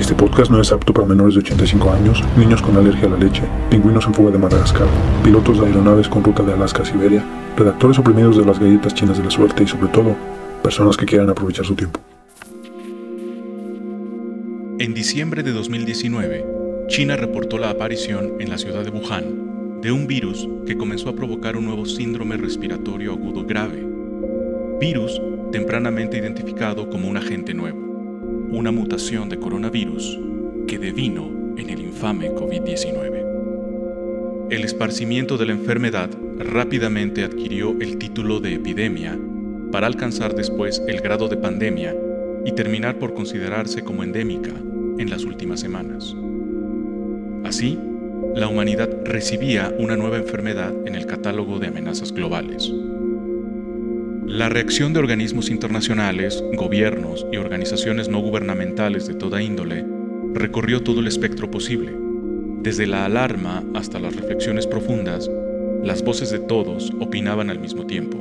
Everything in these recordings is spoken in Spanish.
Este podcast no es apto para menores de 85 años, niños con alergia a la leche, pingüinos en fuga de Madagascar, pilotos de aeronaves con ruta de Alaska a Siberia, redactores oprimidos de las galletas chinas de la suerte y sobre todo, personas que quieran aprovechar su tiempo. En diciembre de 2019, China reportó la aparición en la ciudad de Wuhan de un virus que comenzó a provocar un nuevo síndrome respiratorio agudo grave. Virus tempranamente identificado como un agente nuevo, una mutación de coronavirus que devino en el infame COVID-19. El esparcimiento de la enfermedad rápidamente adquirió el título de epidemia para alcanzar después el grado de pandemia y terminar por considerarse como endémica en las últimas semanas. Así, la humanidad recibía una nueva enfermedad en el catálogo de amenazas globales. La reacción de organismos internacionales, gobiernos y organizaciones no gubernamentales de toda índole recorrió todo el espectro posible. Desde la alarma hasta las reflexiones profundas, las voces de todos opinaban al mismo tiempo.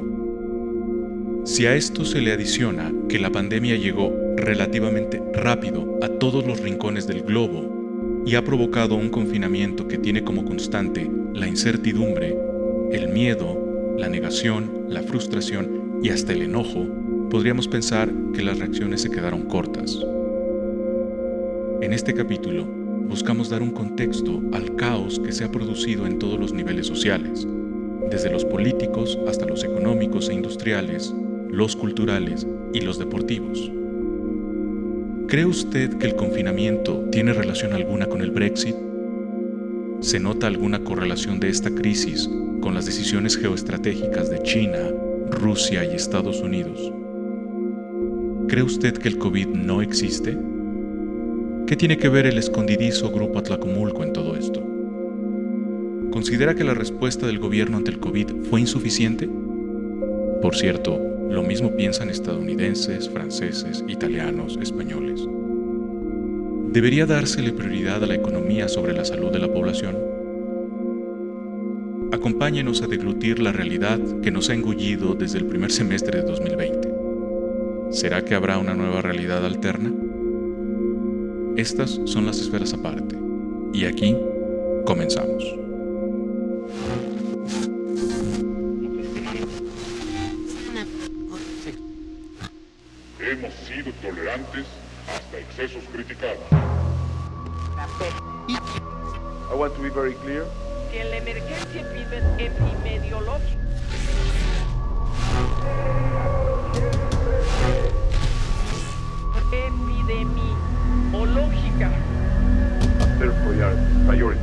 Si a esto se le adiciona que la pandemia llegó relativamente rápido a todos los rincones del globo y ha provocado un confinamiento que tiene como constante la incertidumbre, el miedo, la negación, la frustración y hasta el enojo, podríamos pensar que las reacciones se quedaron cortas. En este capítulo buscamos dar un contexto al caos que se ha producido en todos los niveles sociales, desde los políticos hasta los económicos e industriales, los culturales y los deportivos. ¿Cree usted que el confinamiento tiene relación alguna con el Brexit? ¿Se nota alguna correlación de esta crisis con las decisiones geoestratégicas de China, Rusia y Estados Unidos? ¿Cree usted que el COVID no existe? ¿Qué tiene que ver el escondidizo Grupo Atlacomulco en todo esto? ¿Considera que la respuesta del gobierno ante el COVID fue insuficiente? Por cierto, lo mismo piensan estadounidenses, franceses, italianos, españoles. ¿Debería dársele prioridad a la economía sobre la salud de la población? Acompáñenos a deglutir la realidad que nos ha engullido desde el primer semestre de 2020. ¿Será que habrá una nueva realidad alterna? Estas son las esferas aparte. Y aquí comenzamos. Hemos sido tolerantes hasta excesos criticados. I want to be very clear. Que la emergencia epidemiológica epidemiológica A third prior- priority.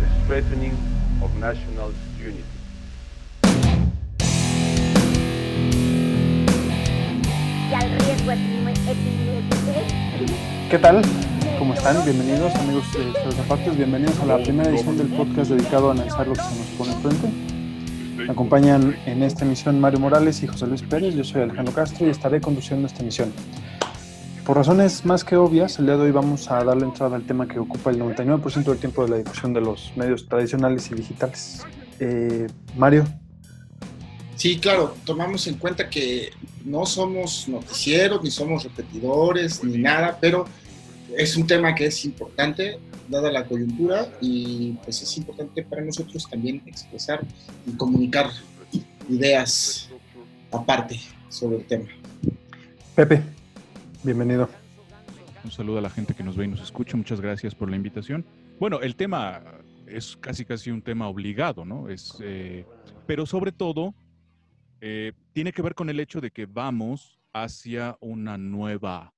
The strengthening of national unity. ¿Qué tal? ¿Cómo están? Bienvenidos amigos de Apartes, bienvenidos a la primera edición del podcast dedicado a analizar lo que se nos pone enfrente. Me acompañan en esta emisión Mario Morales y José Luis Pérez, yo soy Alejandro Castro y estaré conduciendo esta emisión. Por razones más que obvias, el día de hoy vamos a darle entrada al tema que ocupa el 99% del tiempo de la difusión de los medios tradicionales y digitales. Eh, Mario, Sí, claro, tomamos en cuenta que no somos noticieros, ni somos repetidores, ni nada, pero es un tema que es importante, dada la coyuntura, y pues es importante para nosotros también expresar y comunicar ideas aparte sobre el tema. Pepe, bienvenido. Un saludo a la gente que nos ve y nos escucha. Muchas gracias por la invitación. Bueno, el tema es casi casi un tema obligado, ¿no? Es, eh, pero sobre todo eh, tiene que ver con el hecho de que vamos hacia una nueva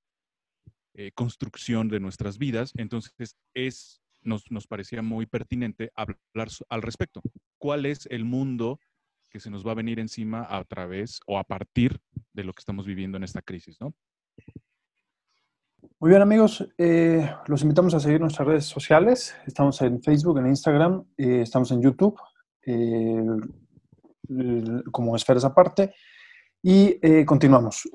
eh, construcción de nuestras vidas. Entonces es nos, nos parecía muy pertinente hablar al respecto. ¿Cuál es el mundo que se nos va a venir encima a través o a partir de lo que estamos viviendo en esta crisis, ¿no? Muy bien amigos, eh, los invitamos a seguir nuestras redes sociales. Estamos en Facebook, en Instagram, eh, estamos en YouTube, eh, como esferas aparte. Y continuamos.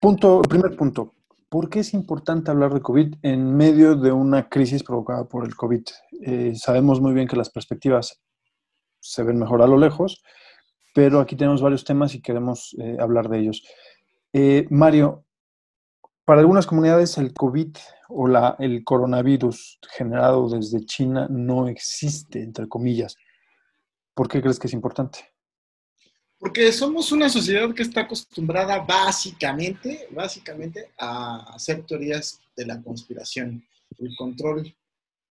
Punto, primer punto. ¿Por qué es importante hablar de COVID en medio de una crisis provocada por el COVID? Eh, sabemos muy bien que las perspectivas se ven mejor a lo lejos, pero aquí tenemos varios temas y queremos eh, hablar de ellos. Eh, Mario, para algunas comunidades el COVID o la, el coronavirus generado desde China no existe, entre comillas. ¿Por qué crees que es importante? Porque somos una sociedad que está acostumbrada básicamente, básicamente a hacer teorías de la conspiración, el control,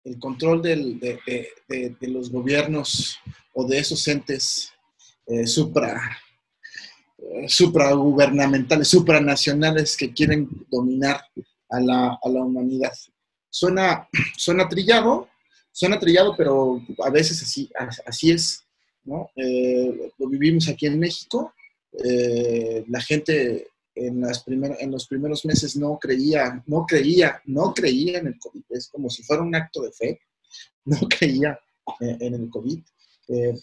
el control de los gobiernos o de esos entes eh, supra, eh, supragubernamentales, supranacionales que quieren dominar a la, a la humanidad. Suena, suena trillado, suena trillado, pero a veces así, así es. ¿No? Eh, lo vivimos aquí en México. eh, la gente en, los primeros meses no creía, no creía, no creía en el COVID. Es como si fuera un acto de fe. No creía en el COVID. Eh,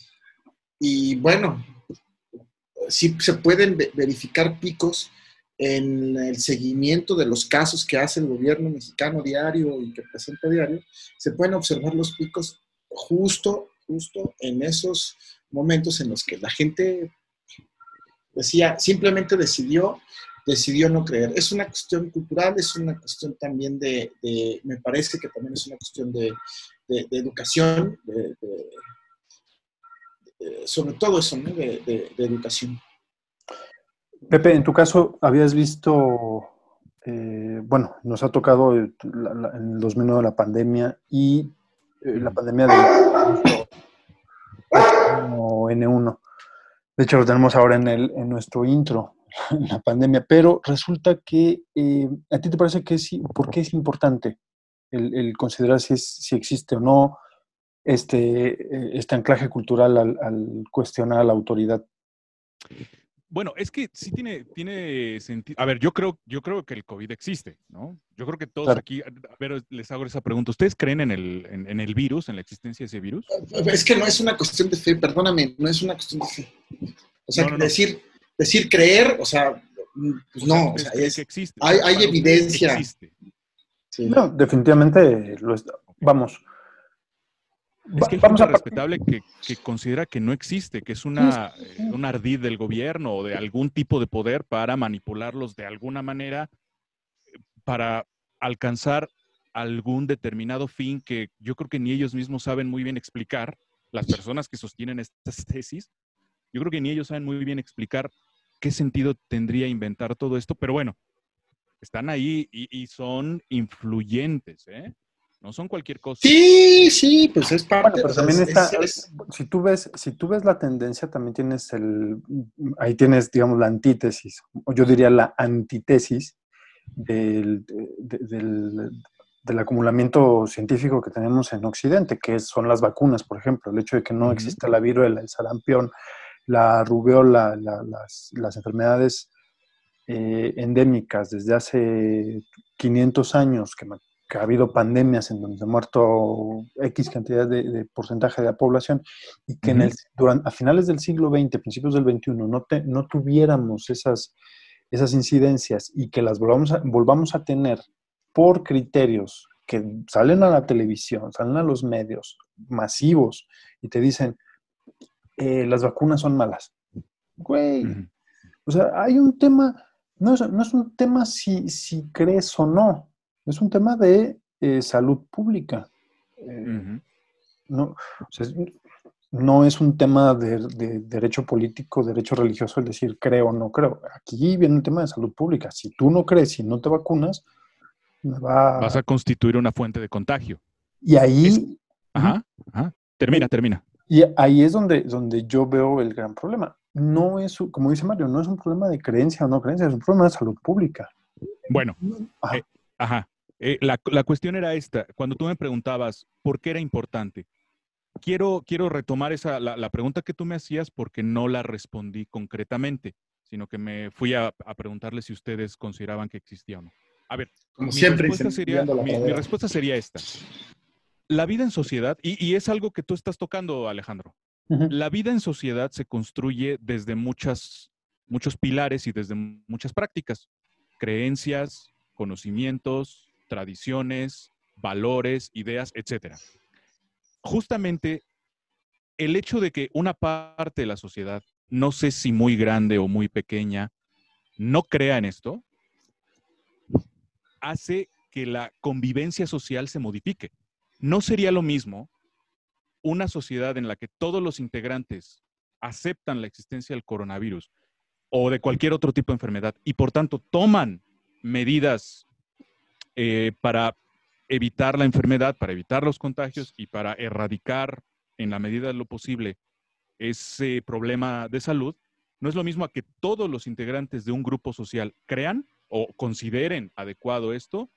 y bueno, sí se pueden ve- verificar picos en el seguimiento de los casos que hace el gobierno mexicano diario y que presenta diario, se pueden observar los picos justo, justo en esos momentos en los que la gente decía, simplemente decidió, decidió no creer. Es una cuestión cultural, es una cuestión también de, de- me parece que también es una cuestión de, de- de educación, de- de- de- sobre todo eso, ¿no? De, de- de educación. Pepe, en tu caso, habías visto, eh, bueno, nos ha tocado eh, la- el 2009 la pandemia y eh, la pandemia del H1N1. De hecho, lo tenemos ahora en, el, en nuestro intro, la pandemia. Pero resulta que, eh, ¿a ti te parece que sí? ¿Por qué es importante el, considerar si, es- si existe o no este, eh, este anclaje cultural al, cuestionar la autoridad? Bueno, es que sí tiene, tiene sentido. A ver, yo creo, yo creo que el COVID existe, ¿no? Yo creo que todos Claro. aquí, a ver, les hago esa pregunta. ¿Ustedes creen en el, en, en el virus, en la existencia de ese virus? Es que no es una cuestión de fe, perdóname, no es una cuestión de fe. O sea, No, no, no. decir, decir creer, o sea, pues no, o ¿Ustedes sea, es, que existe? hay- evidencia. existe. sí. No, definitivamente lo está. Vamos. Es que hay vamos gente a respetable que, que considera que no existe, que es una, eh, un ardid del gobierno o de algún tipo de poder para manipularlos de alguna manera eh, para alcanzar algún determinado fin que yo creo que ni ellos mismos saben muy bien explicar, las personas que sostienen estas tesis, yo creo que ni ellos saben muy bien explicar qué sentido tendría inventar todo esto, pero bueno, están ahí y, y son influyentes, ¿eh? No son cualquier cosa. Sí, sí, pues es Bueno, parte. pero o sea, también es- está, es- es- si tú ves, si tú ves la tendencia, también tienes el, ahí tienes, digamos, la antítesis, o yo diría la antitesis del, de- del, del acumulamiento científico que tenemos en Occidente, que son las vacunas, por ejemplo, el hecho de que no Ujú. existe la viruela, el sarampión, la rubiola, la- las, las enfermedades eh, endémicas desde hace 500 años, que, que ha habido pandemias en donde ha muerto X cantidad de, de porcentaje de la población, y que en el, durante, a finales del siglo XX, principios del XXI, no, te- no tuviéramos esas, esas incidencias y que las volvamos a, volvamos a tener por criterios que salen a la televisión, salen a los medios masivos y te dicen, eh, las vacunas son malas. Güey, Ujú. o sea, hay un tema, no es, no es un tema si, si crees o no, es un tema de eh, salud pública. Eh, no, o sea, es- no es un tema de, de derecho político, derecho religioso, el decir creo o no creo. Aquí viene el tema de salud pública. Si tú no crees y no te vacunas, me va... Vas a constituir una fuente de contagio. Y ahí, Ajá, ajá. Termina, termina. y ahí es donde, donde yo veo el gran problema. No es, un- como dice Mario, no es un problema de creencia o no creencia, es un problema de salud pública. Bueno, Ajá. Eh, ajá. Eh, la, la cuestión era esta. Cuando tú me preguntabas por qué era importante, quiero, quiero retomar esa, la, la pregunta que tú me hacías porque no la respondí concretamente, sino que me fui a, a preguntarle si ustedes consideraban que existía o no. A ver, como mi siempre, respuesta, sería, mi, mi respuesta sería esta. La vida en sociedad, y, y es algo que tú estás tocando, Alejandro, la vida en sociedad se construye desde muchas, muchos pilares y desde muchas prácticas, creencias, conocimientos, tradiciones, valores, ideas, etc. Justamente el hecho de que una parte de la sociedad, no sé si muy grande o muy pequeña, no crea en esto, hace que la convivencia social se modifique. No sería lo mismo una sociedad en la que todos los integrantes aceptan la existencia del coronavirus o de cualquier otro tipo de enfermedad y por tanto toman medidas eh, para evitar la enfermedad, para evitar los contagios y para erradicar en la medida de lo posible ese problema de salud, no es lo mismo a que todos los integrantes de un grupo social crean o consideren adecuado esto,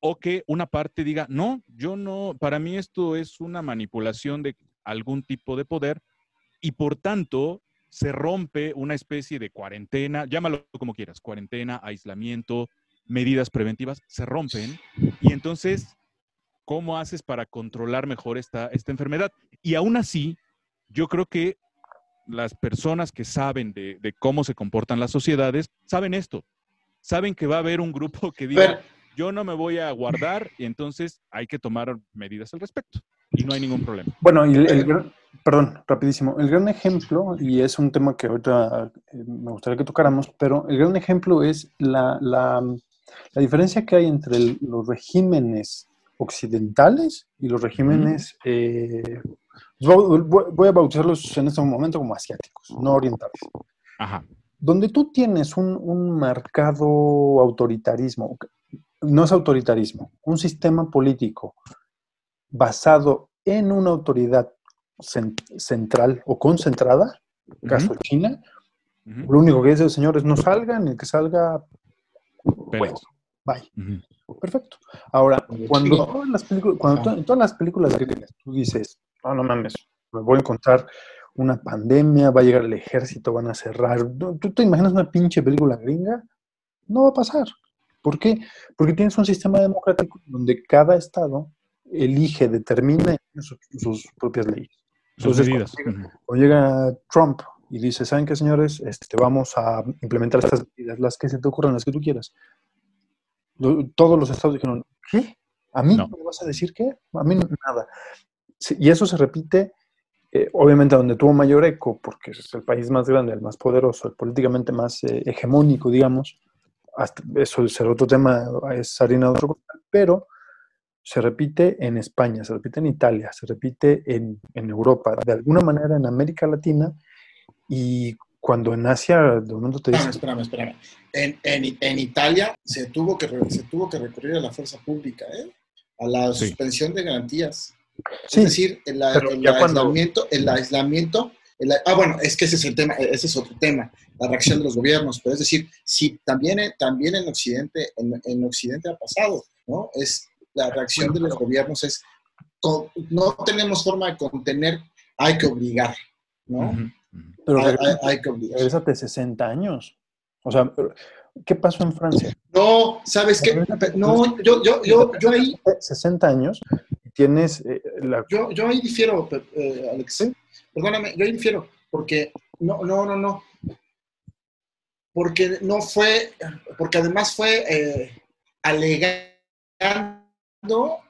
o que una parte diga, no, yo no, para mí esto es una manipulación de algún tipo de poder y por tanto se rompe una especie de cuarentena, llámalo como quieras, cuarentena, aislamiento, medidas preventivas, se rompen y entonces, ¿cómo haces para controlar mejor esta, esta enfermedad? Y aún así, yo creo que las personas que saben de, de cómo se comportan las sociedades saben esto. Saben que va a haber un grupo que diga, Pero- yo no me voy a guardar y entonces hay que tomar medidas al respecto. Y no hay ningún problema. Bueno, y el, el gran- perdón, rapidísimo. El gran ejemplo, y es un tema que ahorita eh, me gustaría que tocáramos, pero el gran ejemplo es la, la- la diferencia que hay entre el- los regímenes occidentales y los regímenes, eh, voy, voy- a bautizarlos en este momento como asiáticos, no orientales. Ajá. Donde tú tienes un, un marcado autoritarismo, no es autoritarismo, un sistema político basado en una autoridad cen- central o concentrada, caso Ujú, China, ujú. lo único que dice el señor es no salgan, el que salga, Pelas. bye. Perfecto. Ahora, cuando, todas las cuando to- en todas las películas gringas tú dices, no, no mames, me voy a encontrar una pandemia, va a llegar el ejército, van a cerrar. ¿Tú, te imaginas una pinche película gringa? No va a pasar. ¿Por qué? Porque tienes un sistema democrático donde cada estado elige, determina sus, sus propias leyes. Sus Entonces, cuando llega-. Cuando llega Trump y dice, ¿saben qué, señores? Este, vamos a implementar estas medidas, las que se te ocurran, las que tú quieras. Lo- Todos los estados dijeron, ¿qué? ¿A mí No. me vas a decir qué? A mí nada. Sí, y eso se repite, eh, obviamente, donde tuvo mayor eco, porque es el país más grande, el más poderoso, el políticamente más eh, hegemónico, digamos. Hasta, eso es el otro tema, es harina de otro costal, pero se repite en España, se repite en Italia, se repite en, en Europa, de alguna manera en América Latina, y cuando en Asia, de momento te Espérame, dicen, espérame, espérame. En, en- en Italia se tuvo, que, se tuvo que recurrir a la fuerza pública, ¿eh? a la Sí. suspensión de garantías. sí, Es decir, el, el cuando- aislamiento, el aislamiento, ah, bueno, es que ese es el tema, ese es otro tema, la reacción de los gobiernos, pero es decir, si también, en- también en Occidente, en, en Occidente ha pasado, ¿no? Es la reacción de los gobiernos es, con- no tenemos forma de contener, hay que obligar, ¿no? Ujú. Ujú. Pero Hay, regresa- hay- hay que obligar. regrésate 60 años. O sea, ¿qué pasó en Francia? No, ¿sabes qué? No, yo, yo, yo, yo ahí, 60 años tienes eh, la... yo, yo ahí difiero, eh, Alex. Perdóname, yo ahí difiero, porque no, no, no, no. Porque no fue, porque además fue eh, alegando,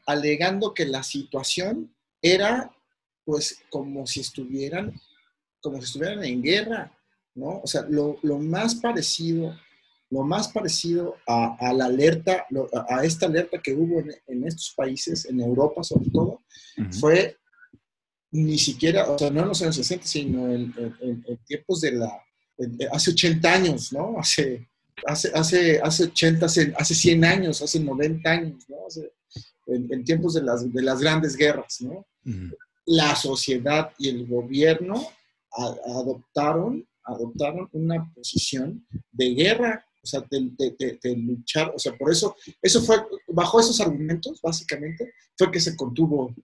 alegando que la situación era pues como si estuvieran, como si estuvieran en guerra, ¿no? O sea, lo, lo más parecido, lo más parecido a, a la alerta, lo- a, a esta alerta que hubo en, en estos países, en Europa sobre todo, Ujú. fue ni siquiera, o sea, no en los años 60, sino en, en- en- tiempos de la, hace 80 años, ¿no? Hace, hace, hace, hace 80, hace, hace 100 años, hace 90 años, ¿no? Hace- en, en tiempos de las, de las grandes guerras, ¿no? Ujú. La sociedad y el gobierno a- adoptaron, adoptaron una posición de guerra, o sea, de, de- de- de luchar, o sea, por eso, eso fue, bajo esos argumentos, básicamente, fue que se contuvo,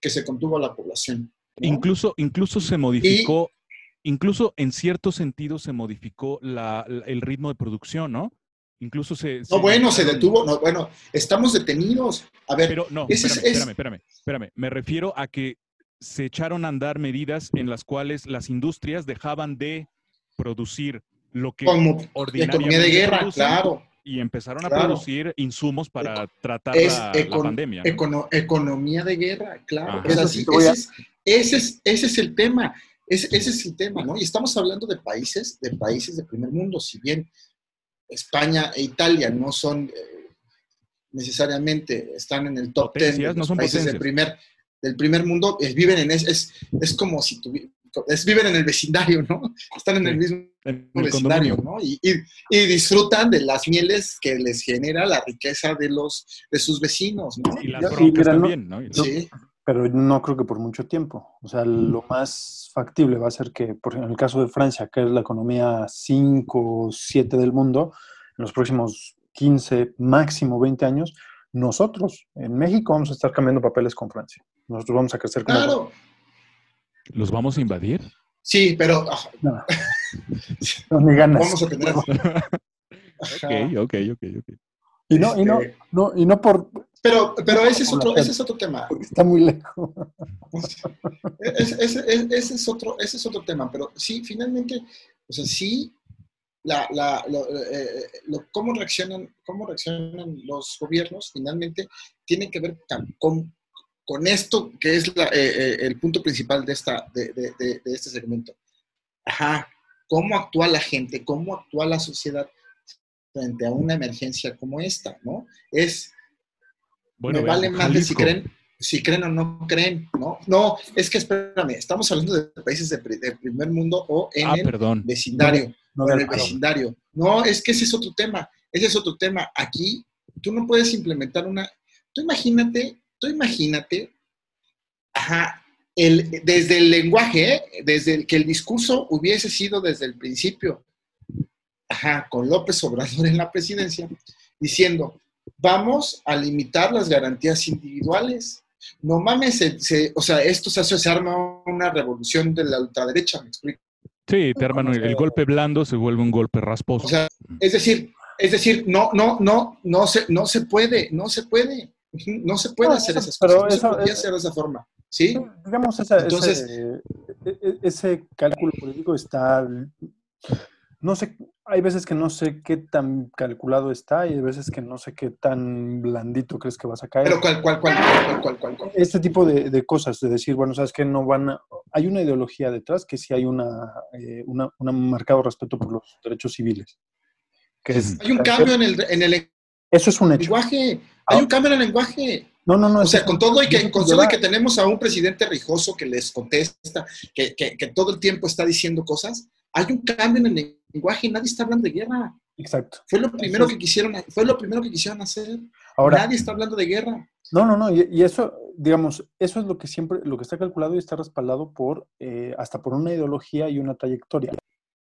que se contuvo a la población. ¿no? Incluso, incluso se modificó, incluso en cierto sentido se modificó la- la- el ritmo de producción, ¿no? Incluso se... No, bueno, se detuvo, no, bueno, estamos detenidos. A ver, Pero no, es- espérame, espérame, espérame. Me refiero a que se echaron a andar medidas en las cuales las industrias dejaban de producir lo que como ordinariamente economía de guerra, producen claro. y empezaron a claro. producir insumos para tratar Es la, pandemia. ¿no? econo- economía de guerra, claro. Ajá. O sea, Eso sí, sí te voy a- ese, es, ese, es, ese es el tema. Ese, ese es el tema, ¿no? Y estamos hablando de países, de países de primer mundo, si bien España e Italia no son, eh, necesariamente están en el top 10 de los no son países potencias. primer, del primer mundo, eh, viven en es, es, es como si es, viven en el vecindario, ¿no? Están en el Sí. mismo En el vecindario, condominio. ¿no? Y, y- y disfrutan de las mieles que les genera la riqueza de los de sus vecinos, ¿no? Y las mira, no- también, ¿no? Sí, pero no creo que por mucho tiempo. O sea, lo más factible va a ser que, por ejemplo, en el caso de Francia, que es la economía 5 o 7 del mundo, en los próximos 15, máximo 20 años, nosotros en México vamos a estar cambiando papeles con Francia. Nosotros vamos a crecer como... claro. ¿Los vamos a invadir? Sí, pero ah, No, no, ni ganas. vamos a tener Ok, ok, ok, ok. Y no, y no, este, no, y no por... pero pero ese es otro ese es otro tema. porque está muy lejos. Ese, ese- ese- es otro, ese es otro tema, pero sí, finalmente, o sea, sí, la, la- lo- eh, lo- cómo, reaccionan, cómo reaccionan los gobiernos finalmente tiene que ver con, con esto que es la- eh, eh, el punto principal de, esta, de, de- de- de este segmento. Ajá, cómo actúa la gente, cómo actúa la sociedad frente a una emergencia como esta, ¿no? Es Bueno, me vale más de si creen, si creen o no creen, ¿no? No, es que espérame, estamos hablando de países de, pri- de primer mundo o en Ah, el perdón. vecindario, No, en no, el vecindario. No, es que ese es otro tema, ese es otro tema. Aquí tú no puedes implementar una, tú imagínate, tú imagínate, ajá, el, desde el lenguaje, ¿eh? desde el que el discurso hubiese sido desde el principio, ajá, con López Obrador en la presidencia, diciendo, vamos a limitar las garantías individuales. No mames, se- se- o sea, esto se hace, se arma una revolución de la ultraderecha, ¿me explico? Sí, te arman el, el golpe blando se vuelve un golpe rasposo. O sea, es decir, es decir, no, no, no, no se, no se puede, no se puede, no se puede No, hacer eso- esas pero cosas, no eso se podía es- hacer de esa forma, ¿sí? Digamos, esa- Entonces- ese, e- e- ese cálculo político está, no sé, hay veces que no sé qué tan calculado está y hay veces que no sé qué tan blandito crees que vas a caer. Pero cuál, cuál, cuál, cuál, cuál, cuál, cuál. este tipo de, de cosas, de decir, bueno, sabes que no van a... Hay una ideología detrás que sí hay una, eh, una, un marcado respeto por los derechos civiles. Que es, Hay un cambio en el, en el Eso es un hecho. lenguaje, hay un cambio en el lenguaje. No, no, no. O sea, con todo y que, con todo y que tenemos a un presidente rijoso que les contesta, que, que, que todo el tiempo está diciendo cosas, hay un cambio en el lenguaje y nadie está hablando de guerra. Exacto. Fue lo primero que quisieron, fue lo primero que quisieron hacer. Ahora, nadie está hablando de guerra. No, no, no, y, y eso, digamos, eso es lo que siempre, lo que está calculado y está respaldado por, eh, hasta por una ideología y una trayectoria.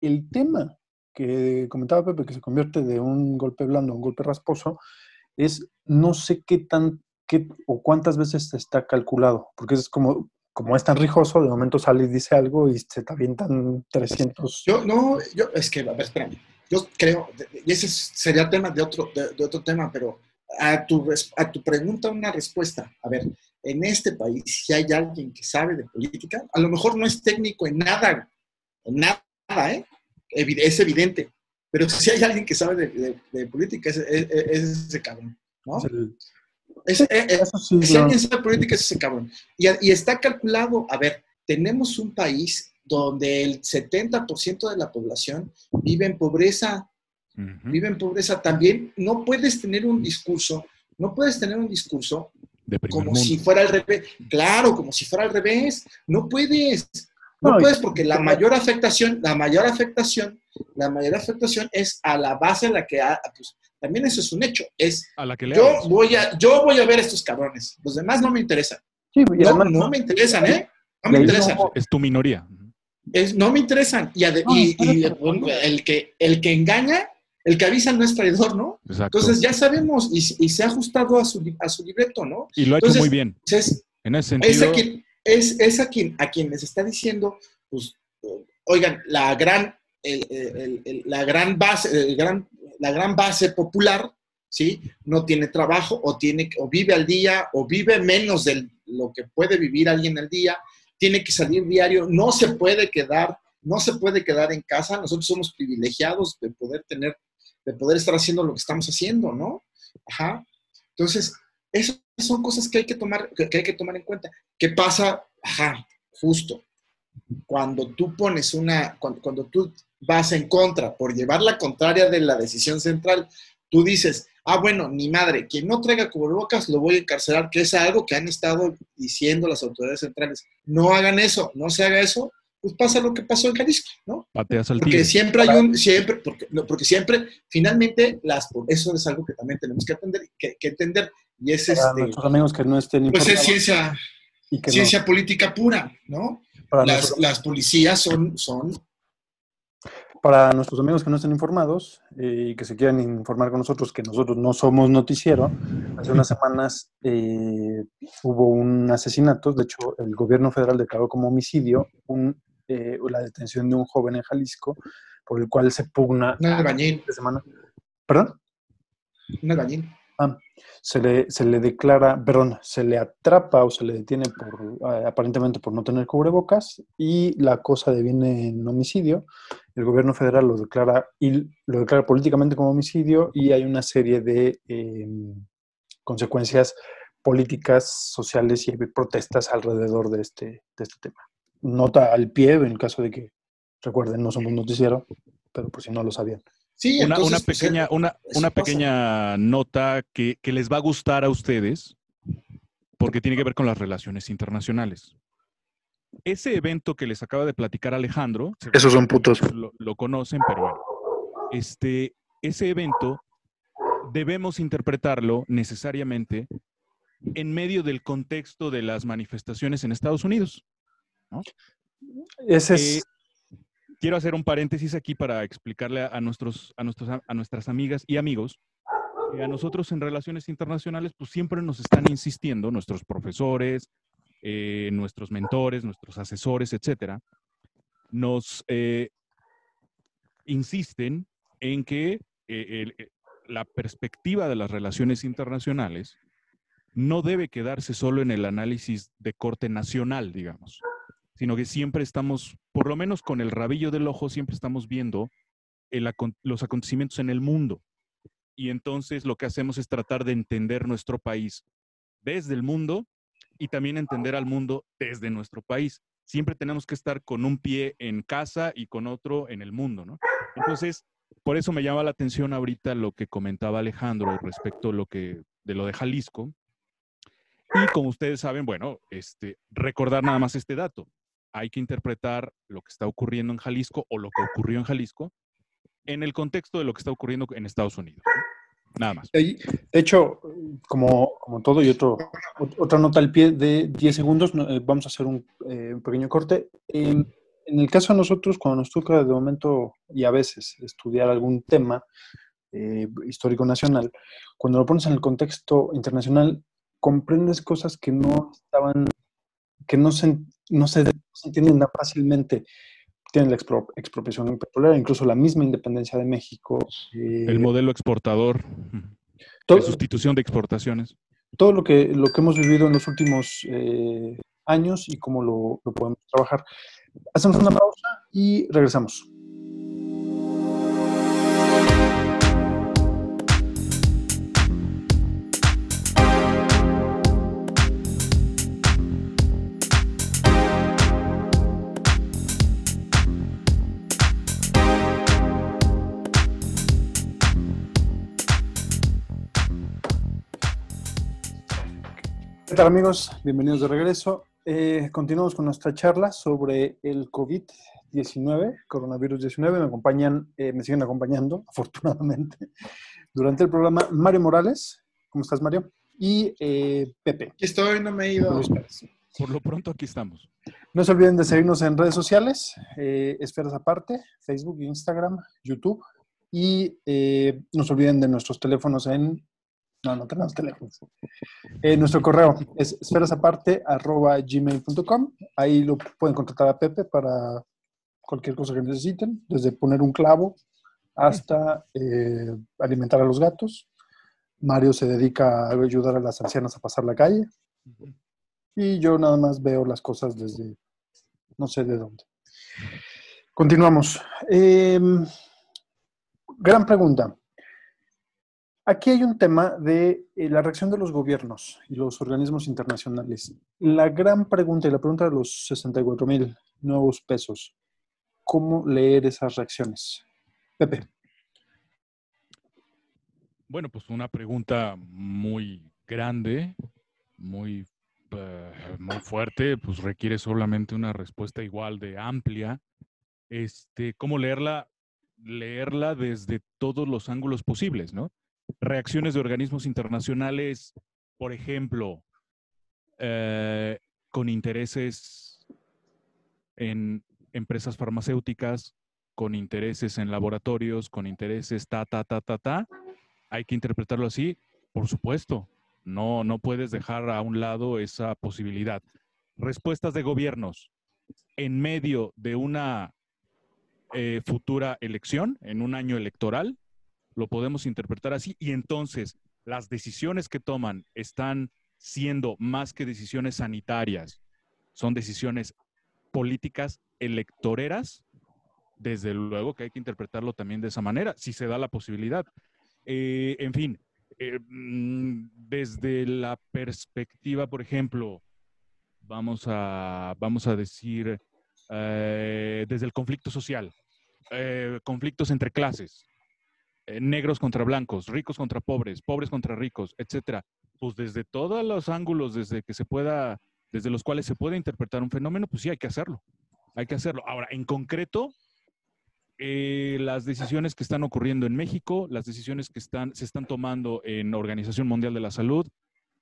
El tema que comentaba Pepe, que se convierte de un golpe blando a un golpe rasposo, es no sé qué tan, qué o cuántas veces está calculado, porque es como, como es tan rijoso, de momento sale y dice algo y se te avientan 300. Yo, no, yo, es que, a ver, espérame. Yo creo, y ese es- sería tema de otro, de, de otro tema, pero a tu, a tu pregunta una respuesta. A ver, en este país, si hay alguien que sabe de política, a lo mejor no es técnico en nada, en nada, ¿eh? Es evidente. Pero si hay alguien que sabe de, de- de política, es, es- es ese cabrón, ¿no? Es el- Es- eso sí, si alguien sabe política es ese cabrón. Y, y está calculado, a ver, tenemos un país donde el 70% de la población vive en pobreza, vive en pobreza también. No puedes tener un discurso, no puedes tener un discurso De como mundo. si fuera al revés. Claro, como si fuera al revés. No puedes. No, puedes porque la mayor afectación, la mayor afectación, la mayor afectación es a la base a la que, ha- pues, también eso es un hecho, es A la que le yo voy a, yo voy a ver a estos cabrones. Los demás no me interesan. sí, y No, además- no me interesan, ¿eh? No me interesan. no- Es tu minoría. Es- no me interesan. Y, ade- No, y- y espérate. bueno, el, que, el que engaña, el que avisa no es traidor, ¿no? Exacto. Entonces ya sabemos y, y se ha ajustado a su, a su libreto, ¿no? y lo ha hecho muy bien. Entonces, En ese es sentido, quien, es, es a quien, a quien les está diciendo, pues, oigan, la gran, la gran base, gran, la gran base popular, ¿sí? No tiene trabajo o tiene, o vive al día, o vive menos de lo que puede vivir alguien al día, tiene que salir diario, no se puede quedar, no se puede quedar en casa. Nosotros somos privilegiados de poder tener, de poder estar haciendo lo que estamos haciendo, ¿no? Ajá. Entonces, esas son cosas que hay que tomar, que, hay que tomar en cuenta. ¿Qué pasa? Ajá, justo. Cuando tú pones una, cuando, cuando tú vas en contra por llevar la contraria de la decisión central, tú dices, ah, bueno, ni madre, quien no traiga cubrebocas lo voy a encarcelar, que es algo que han estado diciendo las autoridades centrales. No hagan eso, no se haga eso, pues pasa lo que pasó en Jalisco, ¿no? Pateas al Porque siempre hay un, siempre, porque, porque siempre, finalmente, las, eso es algo que también tenemos que que, que entender, y es Para este, nuestros amigos que no estén pues es ciencia, no- política pura, ¿no? para, Las, nuestros, las policías son, son para nuestros amigos que no estén informados eh, y que se quieran informar con nosotros, que nosotros no somos noticiero, hace unas semanas eh, hubo un asesinato, de hecho el gobierno federal declaró como homicidio un, eh, la detención de un joven en Jalisco, por el cual se pugna un albañil, de semana. ¿Perdón? un albañil. Se le, se le declara, perdón, se le atrapa o se le detiene por, eh, aparentemente por no tener cubrebocas y la cosa deviene en homicidio. El gobierno federal lo declara, y lo declara políticamente como homicidio y hay una serie de eh, consecuencias políticas, sociales y protestas alrededor de este, de este tema. Nota al pie en caso de que, recuerden, no somos noticiero, pero por si no lo sabían. Sí, Una, entonces, una pequeña, una, una pequeña nota que, que les va a gustar a ustedes, porque tiene que ver con las relaciones internacionales. Ese evento que les acaba de platicar Alejandro, Esos son putos. lo, lo conocen, pero bueno, este, ese evento debemos interpretarlo necesariamente en medio del contexto de las manifestaciones en Estados Unidos. Ese es... Eh, quiero hacer un paréntesis aquí para explicarle a, nuestros, a, nuestros, a nuestras amigas y amigos que a nosotros en relaciones internacionales, pues siempre nos están insistiendo, nuestros profesores, eh, nuestros mentores, nuestros asesores, etcétera, nos eh, insisten en que eh, eh, la perspectiva de las relaciones internacionales no debe quedarse solo en el análisis de corte nacional, digamos, sino que siempre estamos, por lo menos con el rabillo del ojo, siempre estamos viendo el los acontecimientos en el mundo. Y entonces lo que hacemos es tratar de entender nuestro país desde el mundo y también entender al mundo desde nuestro país. Siempre tenemos que estar con un pie en casa y con otro en el mundo, ¿no? Entonces, por eso me llama la atención ahorita lo que comentaba Alejandro respecto a lo que, de lo de Jalisco. Y como ustedes saben, bueno, este, recordar nada más este dato. Hay que interpretar lo que está ocurriendo en Jalisco o lo que ocurrió en Jalisco en el contexto de lo que está ocurriendo en Estados Unidos. Nada más. De hecho, como, todo y otro, ot- otra nota al pie de 10 segundos, eh, vamos a hacer un, eh, un pequeño corte. En, en el caso de nosotros, cuando nos toca de momento y a veces estudiar algún tema eh, histórico nacional, cuando lo pones en el contexto internacional, comprendes cosas que no estaban, que no se, no se, se entienden tan fácilmente. Tienen la expro- expropiación petrolera, incluso la misma independencia de México. eh, El modelo exportador, todo- de sustitución de exportaciones. todo lo que, lo que hemos vivido en los últimos eh, años y cómo lo, lo podemos trabajar. Hacemos una pausa y regresamos. Tal amigos? Bienvenidos de regreso. Eh, continuamos con nuestra charla sobre el COVID-19, coronavirus 19. Me acompañan, eh, me siguen acompañando, afortunadamente, durante el programa Mario Morales. ¿Cómo estás, Mario? Y eh, Pepe. Aquí estoy, no me he ido. Por lo pronto aquí estamos. No se olviden de seguirnos en redes sociales, eh, Esferas Aparte, Facebook, Instagram, YouTube. Y eh, no se olviden de nuestros teléfonos en... No, no tenemos teléfonos. Eh, nuestro correo es esferasaparte.gmail.com. Ahí lo pueden contratar a Pepe para cualquier cosa que necesiten, desde poner un clavo hasta eh, alimentar a los gatos. Mario se dedica a ayudar a las ancianas a pasar la calle. Y yo nada más veo las cosas desde no sé de dónde. Continuamos. Eh, gran pregunta. Aquí hay un tema de eh, la reacción de los gobiernos y los organismos internacionales. La gran pregunta y la pregunta de los 64 mil nuevos pesos. ¿Cómo leer esas reacciones? Pepe. Bueno, pues una pregunta muy grande, muy, eh, muy fuerte, pues requiere solamente una respuesta igual de amplia. Este, ¿cómo leerla? Leerla desde todos los ángulos posibles, ¿no? Reacciones de organismos internacionales, por ejemplo, eh, con intereses en empresas farmacéuticas, con intereses en laboratorios, con intereses ta, ta, ta, ta, ta hay que interpretarlo así, por supuesto. No, no puedes dejar a un lado esa posibilidad. Respuestas de gobiernos en medio de una eh, futura elección, en un año electoral, lo podemos interpretar así. Y entonces, las decisiones que toman están siendo más que decisiones sanitarias, son decisiones políticas electoreras, desde luego que hay que interpretarlo también de esa manera, si se da la posibilidad. Eh, en fin, eh, mm, desde la perspectiva, por ejemplo, vamos a, vamos a decir, eh, desde el conflicto social, conflictos entre clases, negros contra blancos, ricos contra pobres, pobres contra ricos, etcétera. Pues desde todos los ángulos, desde que se pueda, desde los cuales se puede interpretar un fenómeno, pues sí hay que hacerlo. Hay que hacerlo. Ahora, en concreto, eh, las decisiones que están ocurriendo en México, las decisiones que están, se están tomando en Organización Mundial de la Salud,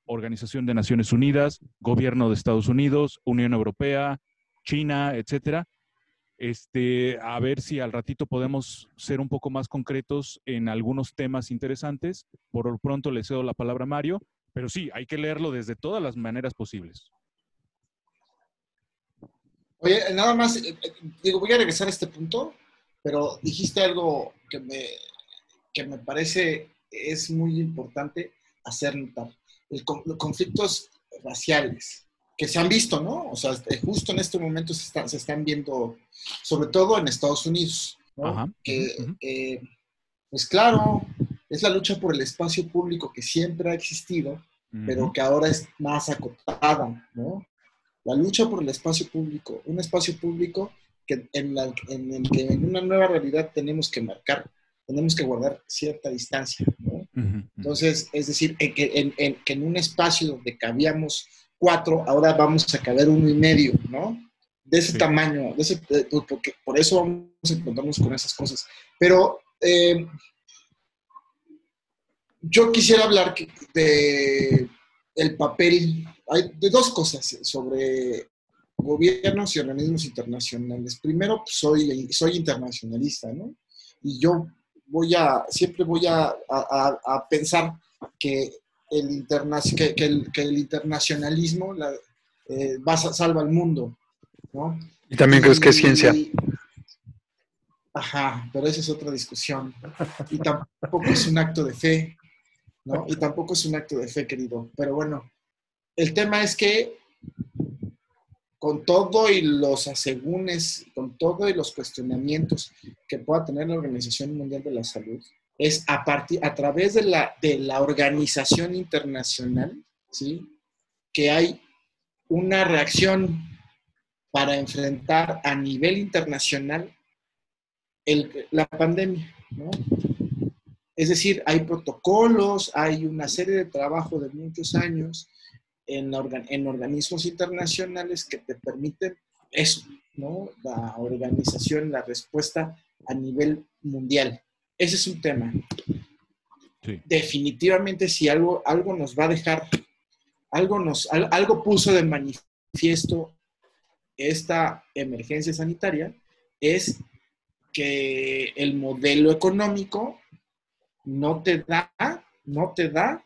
Organización de Naciones Unidas, Gobierno de Estados Unidos, Unión Europea, China, etcétera. Este, a ver si al ratito podemos ser un poco más concretos en algunos temas interesantes. Por lo pronto le cedo la palabra a Mario, pero sí, hay que leerlo desde todas las maneras posibles. Oye, nada más, eh, eh, digo, voy a regresar a este punto pero dijiste algo que me, que me parece es muy importante hacer notar. los conflictos raciales que se han visto, ¿no? O sea, este, justo en este momento se, se están viendo, sobre todo en Estados Unidos, ¿no? Que, eh, pues claro, es la lucha por el espacio público que siempre ha existido, pero que ahora es más acotada, ¿no? La lucha por el espacio público, un espacio público que en, la, en el que en una nueva realidad tenemos que marcar, tenemos que guardar cierta distancia. ¿no? Entonces, es decir, en que en, que en, un espacio donde cabíamos cuatro, ahora vamos a caber uno y medio, ¿no? De ese tamaño, de ese, porque por eso vamos a encontrarnos con esas cosas. Pero eh, yo quisiera hablar de el papel, hay de dos cosas sobre gobiernos y organismos internacionales. Primero, pues, soy, soy internacionalista, ¿no? Y yo voy a, siempre voy a, pensar que el, que, el, internacionalismo la, eh, va, salva al mundo, ¿no? ¿Y también crees que es ciencia? ajá, pero esa es otra discusión. Y tampoco es un acto de fe, ¿no? Y tampoco es un acto de fe, querido. Pero bueno, el tema es que con todo y los asegúnes, con todo y los cuestionamientos que pueda tener la Organización Mundial de la Salud, es a, partir, a través de la, de la organización internacional, ¿sí? que hay una reacción para enfrentar a nivel internacional la pandemia. ¿no? Es decir, hay protocolos, hay una serie de trabajo de muchos años en, en organismos internacionales que te permiten eso, ¿no? La organización, la respuesta a nivel mundial. Ese es un tema. Definitivamente si algo, algo nos va a dejar, algo, nos, algo puso de manifiesto esta emergencia sanitaria, es que el modelo económico no te da, no te da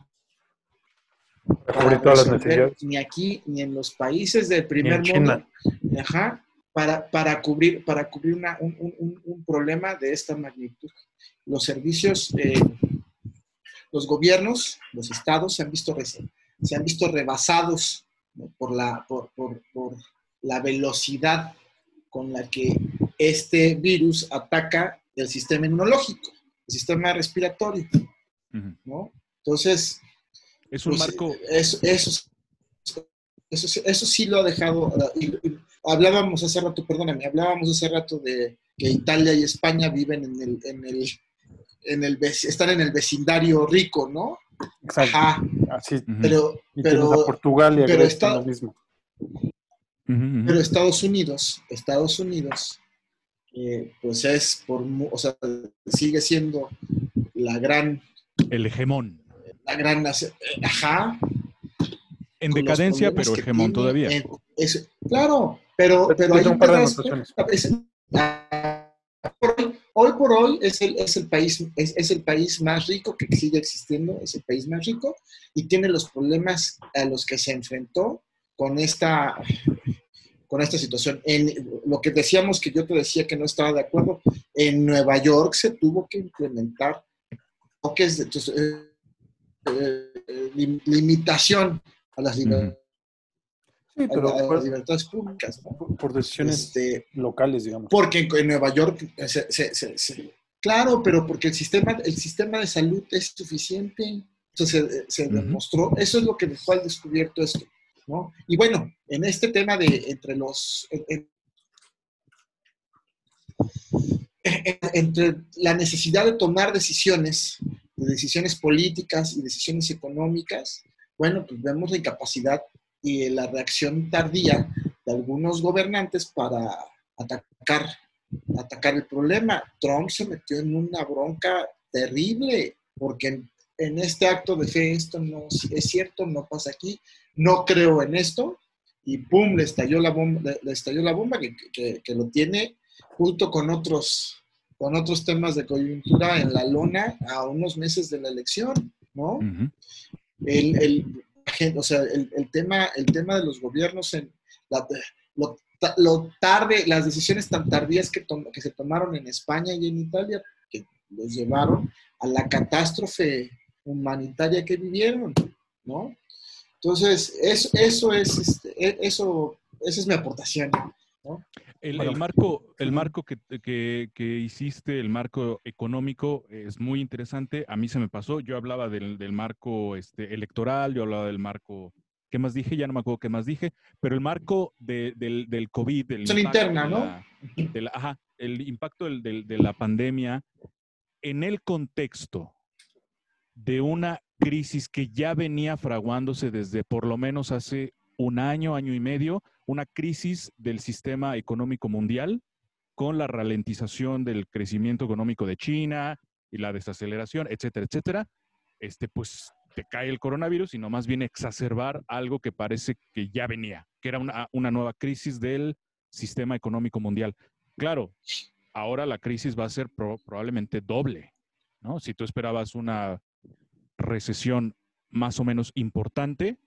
ni aquí ni en los países del primer mundo para, para cubrir, para cubrir un, problema de esta magnitud. Los servicios, eh, los gobiernos, los estados se han visto, se han visto rebasados por, la, por, la velocidad con la que este virus ataca el sistema inmunológico, el sistema respiratorio. ¿no? Entonces, es un pues, marco. Eso, eso, eso, eso, sí lo ha dejado. Hablábamos hace rato, perdóname, hablábamos hace rato de que Italia y España viven en el, en el, en el, están en el vecindario rico, ¿no? Exacto. Ajá, Así. Pero, Y a pero, Portugal y a pero está- lo mismo. Pero Estados Unidos, Estados Unidos, eh, pues es por, o sea, sigue siendo la gran, El hegemón. la gran, nace- eh, ajá. En decadencia, pero hegemón tiene, todavía. eh, es- claro, pero, Pero ahí un par de es- por hoy, hoy por hoy es el, es el país es, es el país más rico que sigue existiendo, es el país más rico y tiene los problemas a los que se enfrentó con esta con esta situación. En lo que decíamos que yo te decía que no estaba de acuerdo, en Nueva York se tuvo que implementar toques de entonces, eh, eh, lim- limitación a las, liber- Sí, a pero la- a las por, libertades públicas. ¿no? por- por decisiones Este, locales, digamos. porque en, en Nueva York, eh, se- se- se- se- claro, pero porque el sistema, el sistema de salud es suficiente. Entonces se, demostró, eso es lo que dejó al descubierto esto. ¿no? Y bueno, en este tema de entre los... en- en- en- entre la necesidad de tomar decisiones, de decisiones políticas y decisiones económicas, bueno, pues vemos la incapacidad y la reacción tardía de algunos gobernantes para atacar, atacar el problema. Trump se metió en una bronca terrible, porque en, en este acto de fe esto no es cierto, no pasa aquí, no creo en esto, y pum, le estalló la bomba, le, estalló la bomba que, que- que lo tiene junto con otros, con otros temas de coyuntura en la lona a unos meses de la elección, ¿no? El- o sea, el, el tema, el tema de los gobiernos en la- lo, ta- lo tarde, las decisiones tan tardías que, tom- que se tomaron en España y en Italia, que los llevaron a la catástrofe humanitaria que vivieron, ¿no? Entonces, eso, eso es, este, e- eso, esa es mi aportación. El, Bueno. el marco, el marco que, que- que hiciste, el marco económico, es muy interesante. A mí se me pasó. Yo hablaba del, del marco este, electoral, yo hablaba del marco. ¿Qué más dije? Ya no me acuerdo qué más dije. Pero el marco de- del, del COVID. Del Son impacto interna, de ¿no? la- de la- ajá, el impacto del- de la pandemia en el contexto de una crisis que ya venía fraguándose desde por lo menos hace un año, año y medio, una crisis del sistema económico mundial con la ralentización del crecimiento económico de China y la desaceleración, etcétera, etcétera, este, pues te cae el coronavirus y nomás viene a exacerbar algo que parece que ya venía, que era una, una nueva crisis del sistema económico mundial. Claro, ahora la crisis va a ser pro- probablemente doble, ¿no? Si tú esperabas una recesión más o menos importante,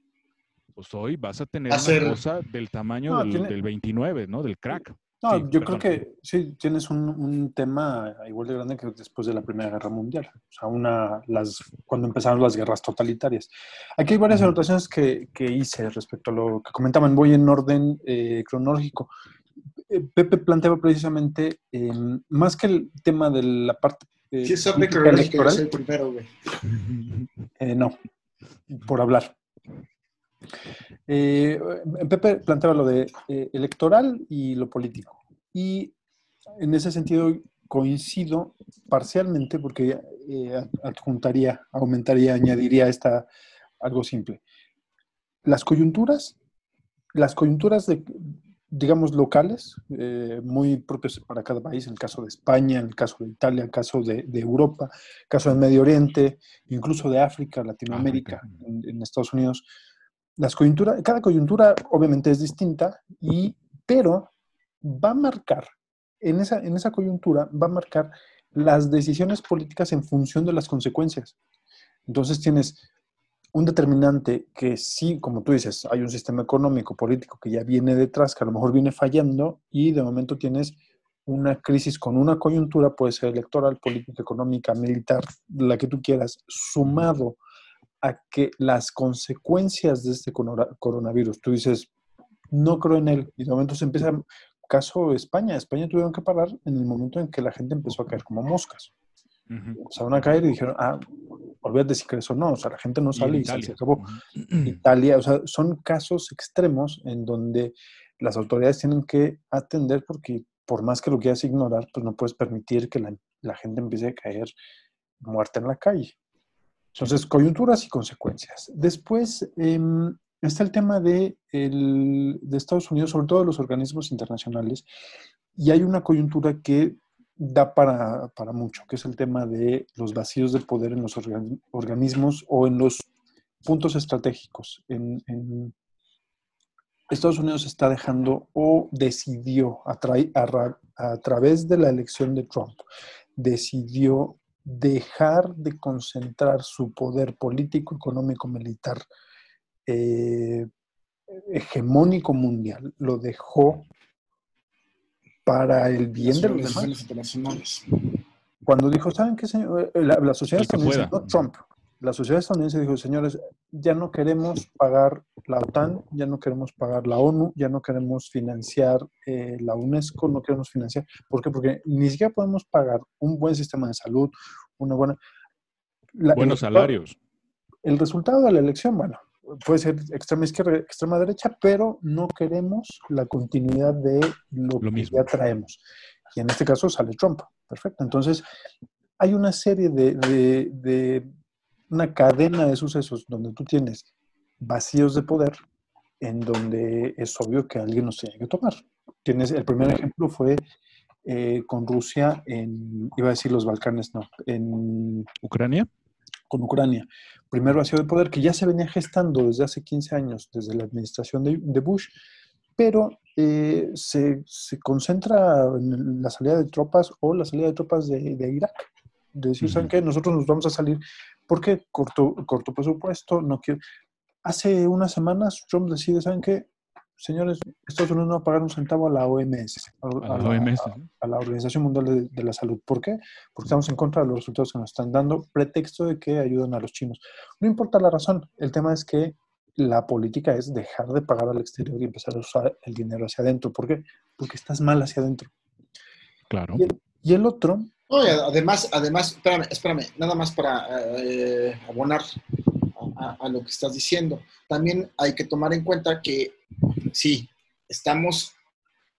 pues hoy vas a tener una cosa del tamaño No, del, tiene- del 29, ¿no? Del crack. No, Sí, yo perdón. creo que sí, tienes un, un tema igual de grande que después de la Primera Guerra Mundial. O sea, una, las, cuando empezaron las guerras totalitarias. Aquí hay varias anotaciones que, que hice respecto a lo que comentaban. Voy en orden eh, cronológico. Eh, Pepe planteaba precisamente, eh, más que el tema de la parte eh, orden política cronológico, yo electoral, soy el primero, güey. eh, no, por hablar. Eh, Pepe planteaba lo de eh, electoral y lo político. Y en ese sentido coincido parcialmente porque eh, adjuntaría, aumentaría, añadiría esta, algo simple. Las coyunturas, las coyunturas de, digamos, locales, eh, muy propios para cada país, en el caso de España, en el caso de Italia, en el caso de, de Europa, en el caso del Medio Oriente, incluso de África, Latinoamérica, en Estados Unidos. Las coyunturas, cada coyuntura obviamente es distinta, y, pero va a marcar, en esa, en esa coyuntura, va a marcar las decisiones políticas en función de las consecuencias. Entonces tienes un determinante que sí, como tú dices, hay un sistema económico, político que ya viene detrás, que a lo mejor viene fallando, y de momento tienes una crisis con una coyuntura, puede ser electoral, política, económica, militar, la que tú quieras, sumado a que las consecuencias de este corona- coronavirus, tú dices, no creo en él, y de momento se empieza, caso España, España tuvieron que parar en el momento en que la gente empezó a caer como moscas. Ujú. Empezaron a caer y dijeron, ah, olvídate si crees o no, o sea, la gente no Y sale y, Italia. se acabó. Ujú. Italia, o sea, son casos extremos en donde las autoridades tienen que atender porque por más que lo quieras ignorar, pues no puedes permitir que la, la gente empiece a caer muerte en la calle. Entonces, coyunturas y consecuencias. Después em, está el tema de, el- de Estados Unidos, sobre todo de los organismos internacionales, y hay una coyuntura que da para, para mucho, que es el tema de los vacíos de poder en los organ- organismos o en los puntos estratégicos. En, en- Estados Unidos está dejando o decidió a, trai- a a través de la elección de Trump, decidió dejar de concentrar su poder político, económico, militar eh, hegemónico mundial, lo dejó para el bien de los demás. Cuando dijo, ¿saben qué, señor? Eh, La, la sociedad estadounidense, no Trump, la sociedad estadounidense dijo, señores, ya no queremos pagar la OTAN, ya no queremos pagar la ONU, ya no queremos financiar eh, la UNESCO, no queremos financiar. ¿Por qué? Porque ni siquiera podemos pagar un buen sistema de salud, una buena... la- Buenos salarios. el resultado de la elección, bueno, puede ser extrema izquierda, extrema derecha, pero no queremos la continuidad de lo, Lo que mismo. ya traemos. Y en este caso sale Trump. Perfecto. Entonces, hay una serie de, de- de- una cadena de sucesos donde tú tienes vacíos de poder, en donde es obvio que alguien los tiene que tomar. Tienes, el primer ejemplo fue eh, con Rusia en, iba a decir los Balcanes, no, en ¿Ucrania? con Ucrania. Primer vacío de poder que ya se venía gestando desde hace 15 años, desde la administración de, de Bush, pero eh, se, se concentra en la salida de tropas o la salida de tropas de, de Irak. De decir, ¿saben qué? Nosotros nos vamos a salir porque corto, corto presupuesto, no quiero... Hace unas semanas Trump decide, ¿saben qué? Señores, Estados Unidos no va a pagar un centavo a la OMS, a, A la OMS. a la Organización Mundial de, de la Salud. ¿Por qué? Porque estamos en contra de los resultados que nos están dando, pretexto de que ayudan a los chinos. No importa la razón, el tema es que la política es dejar de pagar al exterior y empezar a usar el dinero hacia adentro. ¿Por qué? Porque estás mal hacia adentro. Claro. Y el, y el otro, No, además, además, espérame, espérame, nada más para eh, abonar a, lo que estás diciendo. También hay que tomar en cuenta que sí, estamos,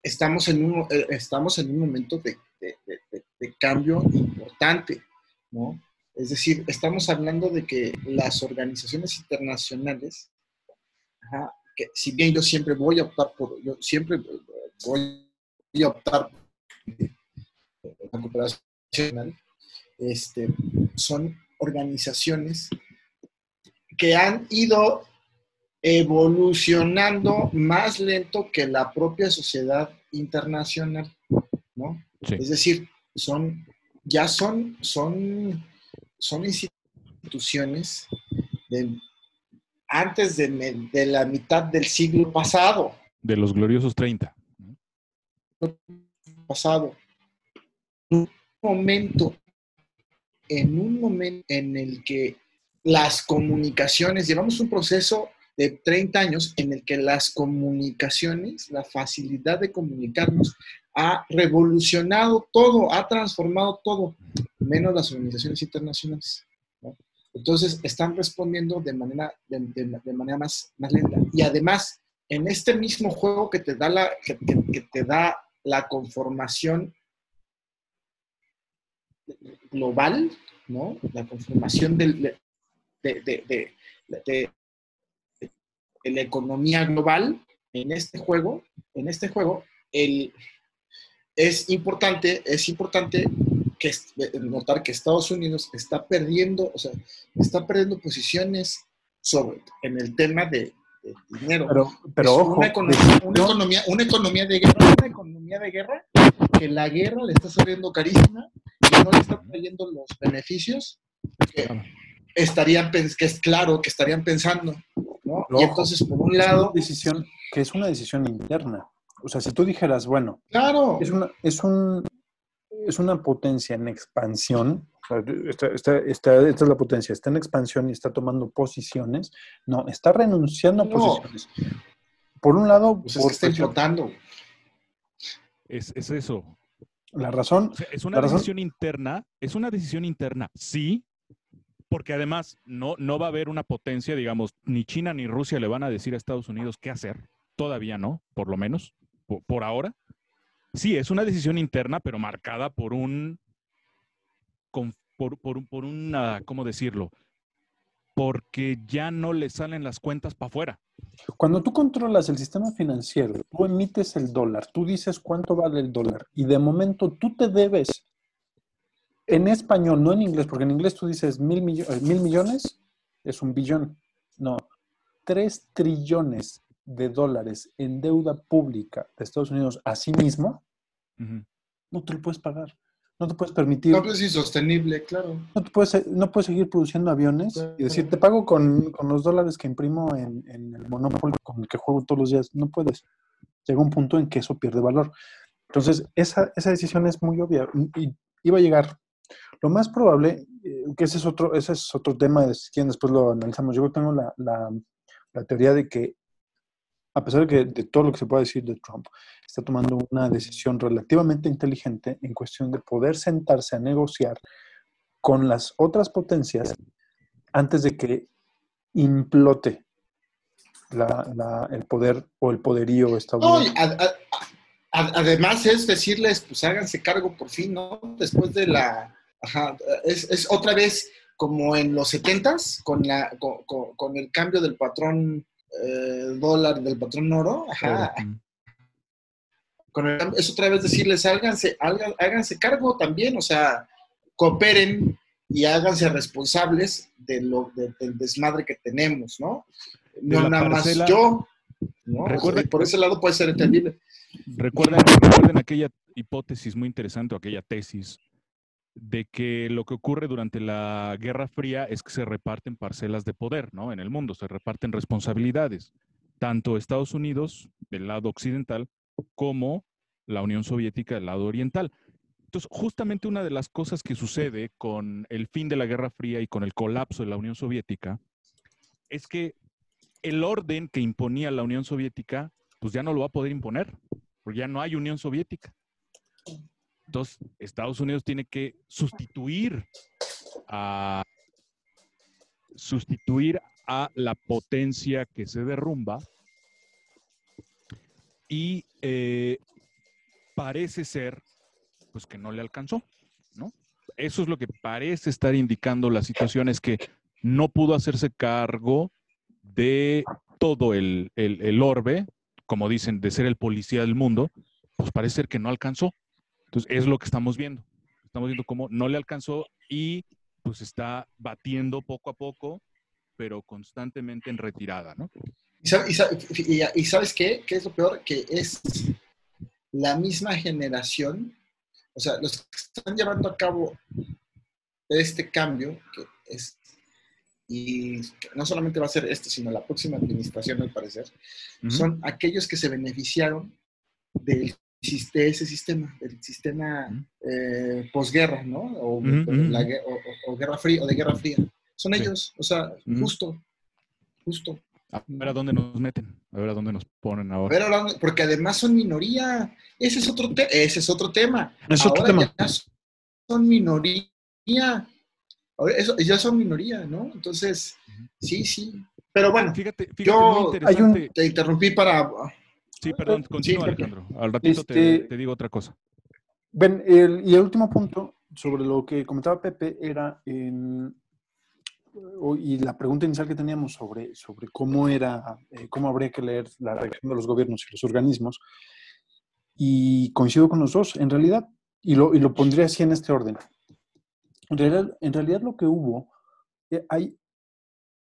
estamos, en, un, eh, estamos en un momento de, de- cambio importante, ¿no? Es decir, estamos hablando de que las organizaciones internacionales, que si bien yo siempre voy a optar por, yo siempre voy a optar por la cooperación este, son organizaciones que han ido evolucionando más lento que la propia sociedad internacional, ¿no? Sí. Es decir, son, ya son, son, son instituciones de- antes de, de la mitad del siglo pasado, De los gloriosos 30. pasado. Momento, en un momento en el que las comunicaciones, llevamos un proceso de 30 años en el que las comunicaciones, la facilidad de comunicarnos, ha revolucionado todo, ha transformado todo, menos las organizaciones internacionales. ¿no? Entonces, están respondiendo de manera, de, de- de manera más, más lenta. Y además, en este mismo juego que te da la, que, que- que te da la conformación global, ¿no? La conformación del- de, de- de- de- la economía global en este juego, en este juego, el, es importante, es importante que notar que Estados Unidos está perdiendo, o sea, está perdiendo posiciones sobre, en el tema de, de dinero. pero, pero ojo, una economía, una, no, economía, una economía de guerra, una economía de guerra que la guerra le está saliendo carísima no le está trayendo los beneficios que estarían, que es claro que estarían pensando. Y entonces, por un es una lado, decisión que es una decisión interna. O sea, si tú dijeras, bueno, claro, es una, es un, es una potencia en expansión. Esta, esta- esta- esta es la potencia, está en expansión y está tomando posiciones. No, está renunciando a posiciones. Por un lado, pues es por que está implotando. Es, es eso. La razón, O sea, es una razón- decisión interna, es una decisión interna, sí, porque además no, no va a haber una potencia, digamos, ni China ni Rusia le van a decir a Estados Unidos qué hacer, todavía no, por lo menos, por, por ahora. Sí, es una decisión interna, pero marcada por un, por, por, un- por una, ¿cómo decirlo? Porque ya no le salen las cuentas para afuera. Cuando tú controlas el sistema financiero, tú emites el dólar, tú dices cuánto vale el dólar y de momento tú te debes en español, no en inglés, porque en inglés tú dices mil, millo- eh, mil millones, es un billón. No, tres trillones de dólares en deuda pública de Estados Unidos a sí mismo, no te lo puedes pagar. No te puedes permitir. No, pues es insostenible, claro. No, te puedes, no puedes seguir produciendo aviones y decir, te pago con, con los dólares que imprimo en, en el Monopoly con el que juego todos los días. No puedes. Llega un punto en que eso pierde valor. Entonces, esa, esa decisión es muy obvia y iba a llegar. Lo más probable, eh, que ese es otro, ese es otro tema, si quieren después lo analizamos. Yo tengo la, la, la teoría de que, a pesar de, que, de todo lo que se pueda decir de Trump, está tomando una decisión relativamente inteligente en cuestión de poder sentarse a negociar con las otras potencias antes de que implote la- el poder o el poderío No, estadounidense. ad- ad- ad- además es decirles, pues háganse cargo por fin, ¿no? Después de la... Ajá, es, otra vez como en los 70s, con, la, con el cambio del patrón eh, dólar, del patrón oro, ajá, con el es otra vez decirles, háganse, háganse cargo también, o sea, cooperen y háganse responsables de lo, de- del desmadre que tenemos, ¿no? No nada parcela- más yo, ¿no? O sea, Recuerda- por ese lado puede ser entendible. Recuerden, recuerden aquella hipótesis muy interesante o aquella tesis de que lo que ocurre durante la Guerra Fría es que se reparten parcelas de poder, ¿no? En el mundo, se reparten responsabilidades, tanto Estados Unidos del lado occidental como la Unión Soviética del lado oriental. Entonces, justamente una de las cosas que sucede con el fin de la Guerra Fría y con el colapso de la Unión Soviética es que el orden que imponía la Unión Soviética, pues ya no lo va a poder imponer, porque ya no hay Unión Soviética. Entonces, Estados Unidos tiene que sustituir a sustituir a la potencia que se derrumba y eh, parece ser pues que no le alcanzó, ¿no? Eso es lo que parece estar indicando la situación, es que no pudo hacerse cargo de todo el, el- el orbe, como dicen, de ser el policía del mundo, pues parece ser que no alcanzó. Entonces, es lo que estamos viendo. Estamos viendo cómo no le alcanzó y pues está batiendo poco a poco, pero constantemente en retirada, ¿no? ¿Y, sab- y sab- y- y sabes qué? ¿Qué es lo peor? Que es la misma generación, o sea, los que están llevando a cabo este cambio, que es, y no solamente va a ser este, sino la próxima administración, al parecer, son aquellos que se beneficiaron del, de ese sistema, del sistema eh, posguerra, ¿no? O, la o- o- o guerra fría, o de guerra fría. Son Sí. ellos, o sea, justo, justo. A ver a dónde nos meten, a ver a dónde nos ponen A ahora. ver, porque además son minoría. Ese es otro, te- ese es otro tema. Es otro Ahora tema. ya son minoría. Ahora eso- ya son minoría, ¿no? Entonces, sí, sí. Pero bueno, Fíjate, fíjate, yo- muy hay un- interesante. te interrumpí para... Sí, perdón, continúa, porque- Alejandro. Al ratito te, Este- te digo otra cosa. Ven, el- y el último punto sobre lo que comentaba Pepe era, en- y la pregunta inicial que teníamos sobre, sobre cómo era, eh, cómo habría que leer la reacción de los gobiernos y los organismos, y coincido con los dos, en realidad, y lo, y lo pondría así en este orden. En realidad, en realidad lo que hubo, eh, hay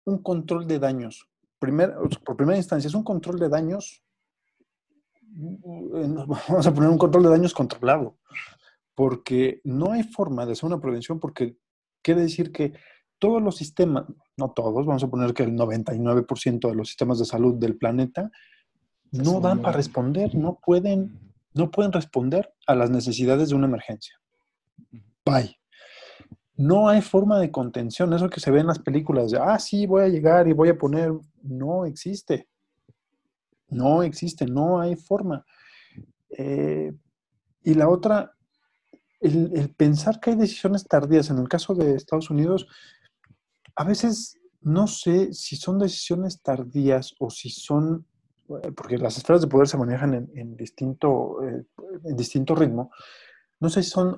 un control de daños. Primer, por primera instancia, es un control de daños, vamos a poner un control de daños controlado, porque no hay forma de hacer una prevención, porque quiere decir que todos los sistemas, no todos, vamos a poner que el 99% de los sistemas de salud del planeta no dan para responder, no pueden, no pueden responder a las necesidades de una emergencia. Bye. No hay forma de contención, eso que se ve en las películas de, ah, sí, voy a llegar y voy a poner, no existe. No existe, no hay forma. Eh, y la otra, el, pensar que hay decisiones tardías, en el caso de Estados Unidos, a veces no sé si son decisiones tardías o si son, eh, porque las esferas de poder se manejan en, distinto, eh, en distinto ritmo, no sé si son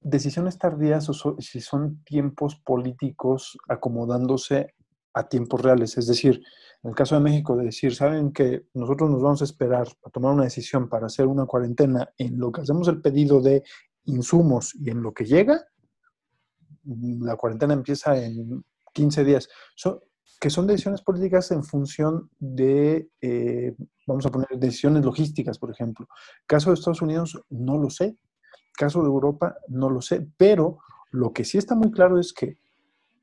decisiones tardías o si son tiempos políticos acomodándose a tiempos reales. Es decir, en el caso de México, de decir, saben que nosotros nos vamos a esperar a tomar una decisión para hacer una cuarentena en lo que hacemos el pedido de insumos y en lo que llega, la cuarentena empieza en 15 días. So- que son decisiones políticas en función de, eh, vamos a poner, decisiones logísticas, por ejemplo. Caso de Estados Unidos, no lo sé. Caso de Europa, no lo sé. Pero lo que sí está muy claro es que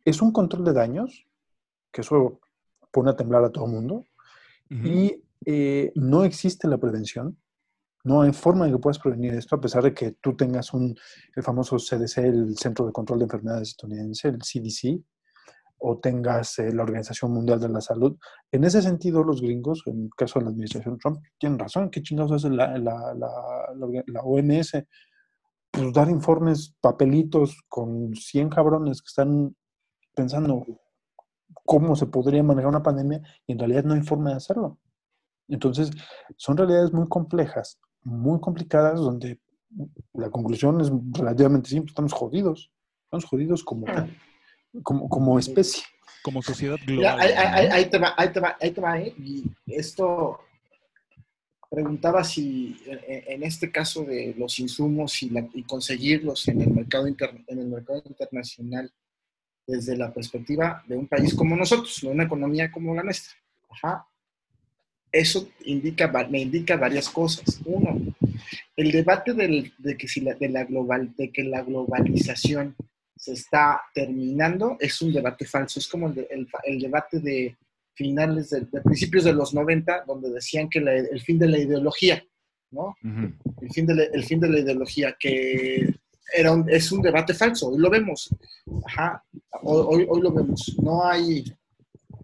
es un control de daños, que eso pone a temblar a todo el mundo, y eh, no existe la prevención. No hay forma de que puedas prevenir esto, a pesar de que tú tengas un, el famoso CDC, el Centro de Control de Enfermedades estadounidense, el CDC, o tengas eh, la Organización Mundial de la Salud. En ese sentido, los gringos, en el caso de la administración Trump, tienen razón. ¿Qué chingados hace la, la, la, la OMS? Pues dar informes, papelitos con 100 cabrones que están pensando cómo se podría manejar una pandemia y en realidad no hay forma de hacerlo. Entonces, son realidades muy complejas, muy complicadas, donde la conclusión es relativamente simple, estamos jodidos, estamos jodidos como, tal, como, como especie. Como sociedad global. ahí, te va, ahí te va, ahí te va, ¿eh? Y esto preguntaba si en, en este caso de los insumos y, la- y conseguirlos en el mercado inter- en el mercado internacional desde la perspectiva de un país como nosotros, de una economía como la nuestra. Ajá. Eso indica, me indica varias cosas. Uno, el debate del- de, que si la, de, la global, de que la globalización se está terminando es un debate falso. Es como el, de- el- el debate de finales, de, de principios de los 90, donde decían que la- el fin de la ideología, ¿no? Ujú. el fin de la, el fin de la ideología, que era un- es un debate falso, hoy lo vemos. Ajá, hoy, hoy, lo vemos. No hay,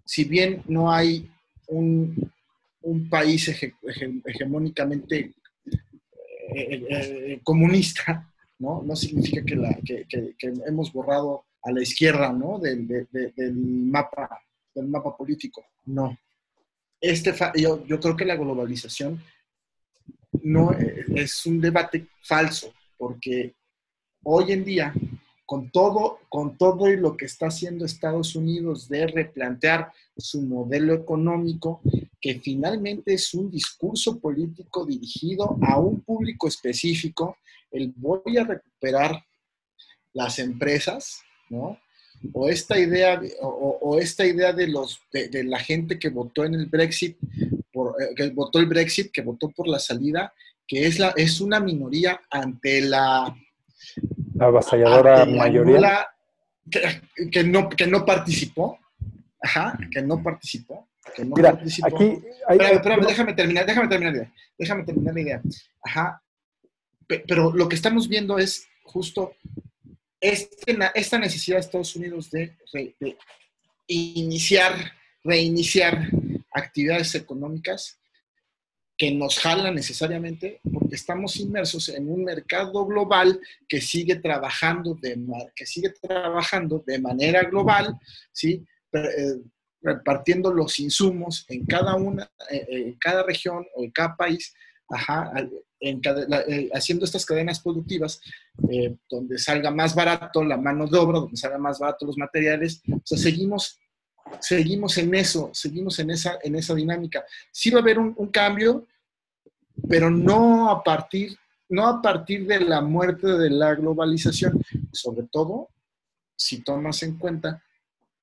si bien no hay un, un país hege- hege- hegemónicamente eh, eh, comunista, ¿no? No significa que, la, que, que- hemos borrado a la izquierda, ¿no? Del, de- de- del mapa, del mapa político. No. Este yo, yo creo que la globalización no eh, es un debate falso, porque hoy en día, con todo, con todo y lo que está haciendo Estados Unidos de replantear su modelo económico, que finalmente es un discurso político dirigido a un público específico, el voy a recuperar las empresas, ¿no? O esta idea, de- o, esta idea de, los, de, la gente que votó en el Brexit, eh, que votó el Brexit, que votó por la salida, que es, la, es una minoría ante La avasalladora la mayoría. que, que no, que no participó, ajá, que no participó, que no Mira, participó. aquí hay, Espérame, hay- espérame, déjame terminar, déjame terminar la idea. Déjame terminar la idea. Ajá. Pe- Pero lo que estamos viendo es justo este esta necesidad de Estados Unidos de, de iniciar, reiniciar actividades económicas que nos jalan necesariamente porque estamos inmersos en un mercado global que sigue trabajando de, que sigue trabajando de manera global, ¿sí? Eh, repartiendo los insumos en cada una, eh, eh, en cada región o en cada país, ajá, haciendo estas cadenas productivas, donde salga más barato la mano de obra, donde salga más barato los materiales. Seguimos, seguimos en eso, seguimos en esa, en esa dinámica. Sí va a haber un cambio, pero no a partir no a partir de la muerte de la globalización, sobre todo si tomas en cuenta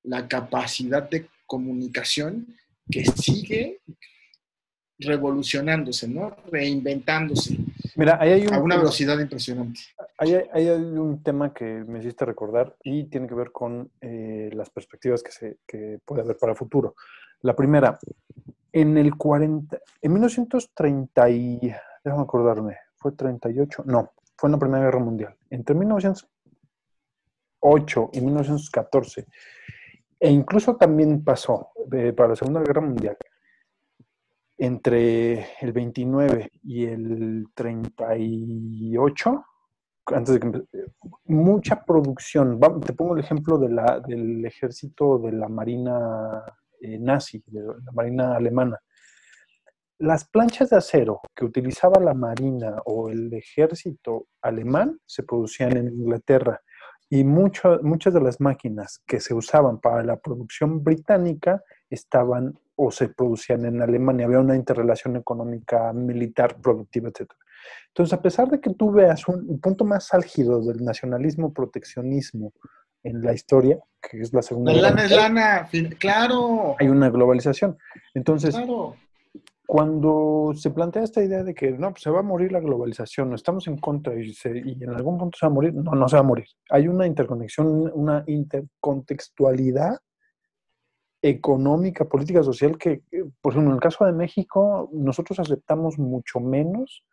la capacidad de comunicación que sigue revolucionándose, ¿no? Reinventándose mira, ahí hay un, a una velocidad impresionante. ahí hay- ahí hay un tema que me hiciste recordar y tiene que ver con eh, las perspectivas que, se, que puede haber para el futuro. La primera, en el 40, en 1930 y, déjame acordarme, fue 38, no, fue en la Primera Guerra Mundial. Entre 1908 y 1914, e incluso también pasó eh, para la Segunda Guerra Mundial, entre el 29 y el 38, antes de que mucha producción. Te pongo el ejemplo de la, del ejército de la Marina eh, nazi, de la Marina alemana. las planchas de acero que utilizaba la Marina o el ejército alemán se producían en Inglaterra y mucho- muchas de las máquinas que se usaban para la producción británica estaban o se producían en Alemania. Había una interrelación económica, militar, productiva, etc. Entonces, a pesar de que tú veas un, un punto más álgido del nacionalismo, proteccionismo en la historia, que es la Segunda La lana es lana, claro, hay una globalización. Entonces, claro. cuando se plantea esta idea de que no, pues se va a morir la globalización, no estamos en contra y, se- y en algún punto se va a morir, no, no se va a morir. Hay una interconexión, una intercontextualidad económica, política, social que, eh, por ejemplo, en el caso de México, nosotros aceptamos mucho menos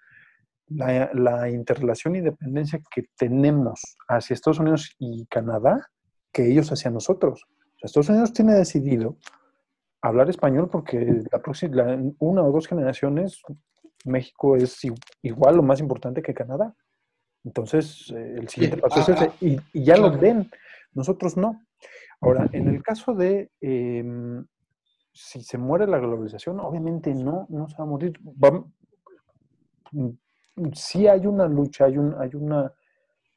la, la interrelación y dependencia que tenemos hacia Estados Unidos y Canadá que ellos hacia nosotros. Estados Unidos tiene decidido hablar español porque la próxima, la- una o dos generaciones México es igual o más importante que Canadá. Entonces, eh, el siguiente paso es ah, ese. ah, Y, y ya lo ven, nosotros no. Ahora, en el caso de em, si se muere la globalización, obviamente no, no se va a morir. Va- sí hay una lucha, hay, un, hay una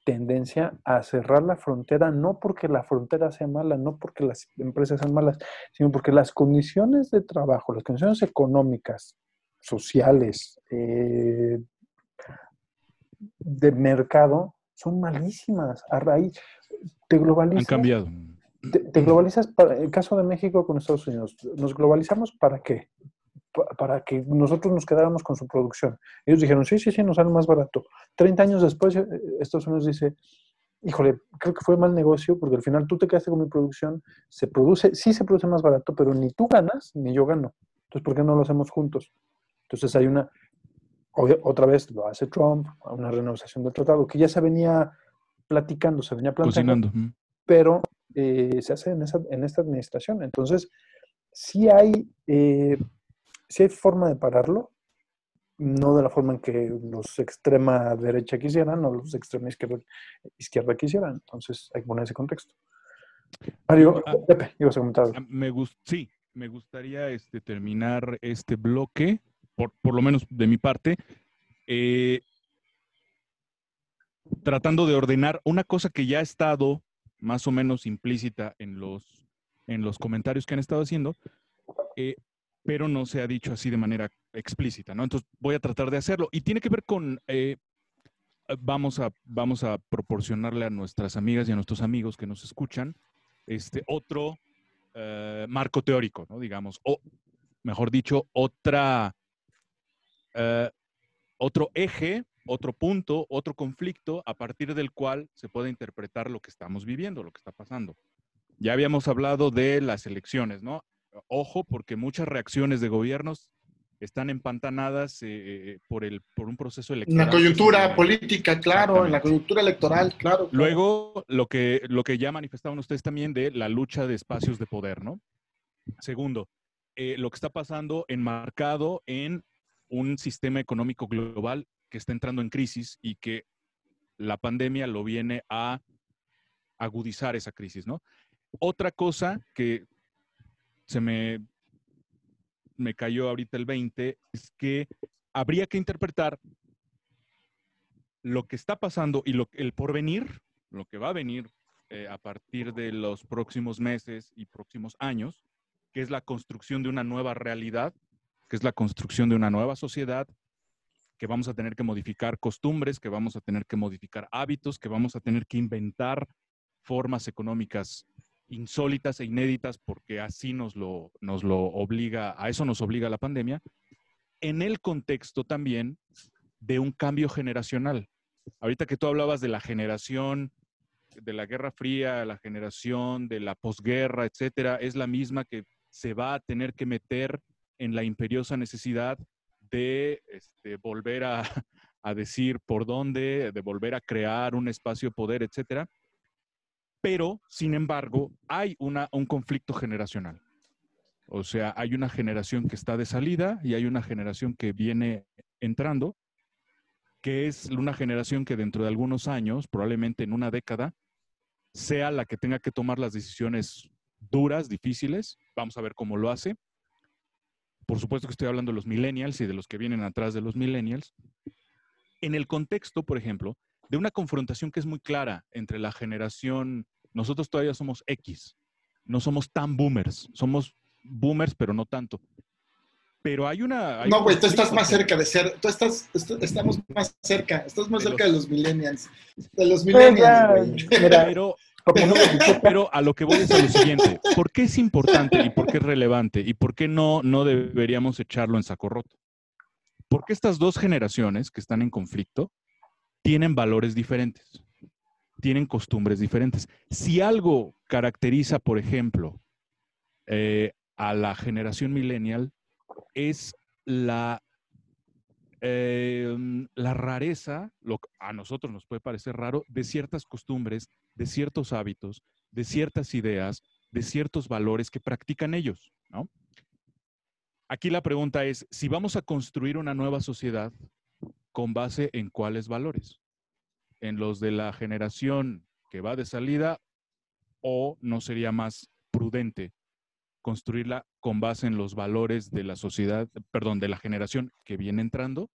tendencia a cerrar la frontera, no porque la frontera sea mala, no porque las empresas sean malas, sino porque las condiciones de trabajo, las condiciones económicas, sociales, eh, de mercado, son malísimas. A raíz, te globalizas. Han cambiado. Te, te globalizas, para, el caso de México con Estados Unidos, ¿nos globalizamos para qué? Pa- Para que nosotros nos quedáramos con su producción. Ellos dijeron, sí, sí, sí, nos sale más barato. 30 años después, eh, Estados Unidos dice, híjole, creo que fue mal negocio porque al final tú te quedaste con mi producción, se produce, sí se produce más barato, pero ni tú ganas ni yo gano. Entonces, ¿por qué no lo hacemos juntos? Entonces hay una, otra vez lo hace Trump, una renegociación del tratado, que ya se venía platicando, se venía planteando Cocinando. pero eh, se hace en, esa- en esta administración. Entonces, sí hay, eh, sí hay forma de pararlo, no de la forma en que los extrema derecha quisieran o los extrema izquierda, izquierda quisieran. Entonces, hay que poner ese contexto. Mario, Ah, Pepe, ibas a comentar Me gus- sí, me gustaría este, terminar este bloque, por, por lo menos de mi parte, eh, tratando de ordenar una cosa que ya ha estado más o menos implícita en los, en los comentarios que han estado haciendo, eh, pero no se ha dicho así de manera explícita, ¿no? Entonces voy a tratar de hacerlo. Y tiene que ver con, eh, vamos, a, vamos a proporcionarle a nuestras amigas y a nuestros amigos que nos escuchan este, otro eh, marco teórico, ¿no? Digamos, o mejor dicho, otra, eh, otro eje, otro punto, otro conflicto a partir del cual se puede interpretar lo que estamos viviendo, lo que está pasando. Ya habíamos hablado de las elecciones, ¿no? Ojo, porque muchas reacciones de gobiernos están empantanadas eh, por, el, por un proceso En electoral. la coyuntura política, claro, en la coyuntura electoral, claro. claro. Luego, lo que, lo que ya manifestaban ustedes también de la lucha de espacios de poder, ¿no? Segundo, eh, lo que está pasando enmarcado en un sistema económico global que está entrando en crisis y que la pandemia lo viene a agudizar esa crisis, ¿no? Otra cosa que se me, me cayó ahorita el 20 es que habría que interpretar lo que está pasando y lo, el porvenir, lo que va a venir eh, a partir de los próximos meses y próximos años, que es la construcción de una nueva realidad, que es la construcción de una nueva sociedad, que vamos a tener que modificar costumbres, que vamos a tener que modificar hábitos, que vamos a tener que inventar formas económicas insólitas e inéditas, porque así nos lo, nos lo obliga, a eso nos obliga la pandemia, en el contexto también de un cambio generacional. Ahorita que tú hablabas de la generación de la Guerra Fría, la generación de la posguerra, etcétera, es la misma que se va a tener que meter en la imperiosa necesidad de este, volver a, a decir por dónde, de volver a crear un espacio de poder, etcétera. Pero, sin embargo, hay un conflicto generacional. O sea, hay una generación que está de salida y hay una generación que viene entrando, que es una generación que dentro de algunos años, probablemente en una década, sea la que tenga que tomar las decisiones duras, difíciles. Vamos a ver cómo lo hace. por supuesto que estoy hablando de los millennials y de los que vienen atrás de los millennials, en el contexto, por ejemplo, de una confrontación que es muy clara entre la generación, nosotros todavía somos X, no somos tan boomers, somos boomers, pero no tanto. Pero hay una... hay No, güey, tú estás más cerca de ser, tú estás, est- estamos más cerca, estás más De cerca los- de los millennials, de los Pues ya, millennials, Pero, pero, pero a lo que voy es a lo siguiente. ¿Por qué es importante y por qué es relevante y por qué no, no deberíamos echarlo en saco roto? Porque estas dos generaciones que están en conflicto tienen valores diferentes, tienen costumbres diferentes. Si algo caracteriza, por ejemplo, eh, a la generación millennial es la, eh, la rareza, lo, que a nosotros nos puede parecer raro, de ciertas costumbres, de ciertos hábitos, de ciertas ideas, de ciertos valores que practican ellos. Aquí la pregunta es, si vamos a construir una nueva sociedad, ¿con base en cuáles valores? ¿En los de la generación que va de salida o no sería más prudente construirla con base en los valores de la sociedad, perdón, de la generación que viene entrando?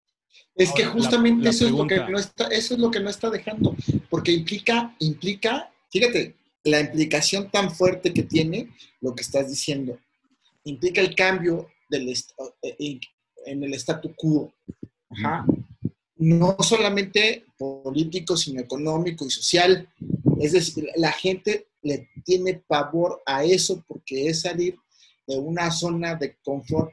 Es que la- justamente la eso es lo que no está, eso es lo que no está dejando, porque implica, implica, fíjate, la implicación tan fuerte que tiene lo que estás diciendo, implica el cambio del eh, eh, en el statu quo, Ajá. No solamente político, sino económico y social. Es decir, la gente le tiene pavor a eso porque es salir de una zona de confort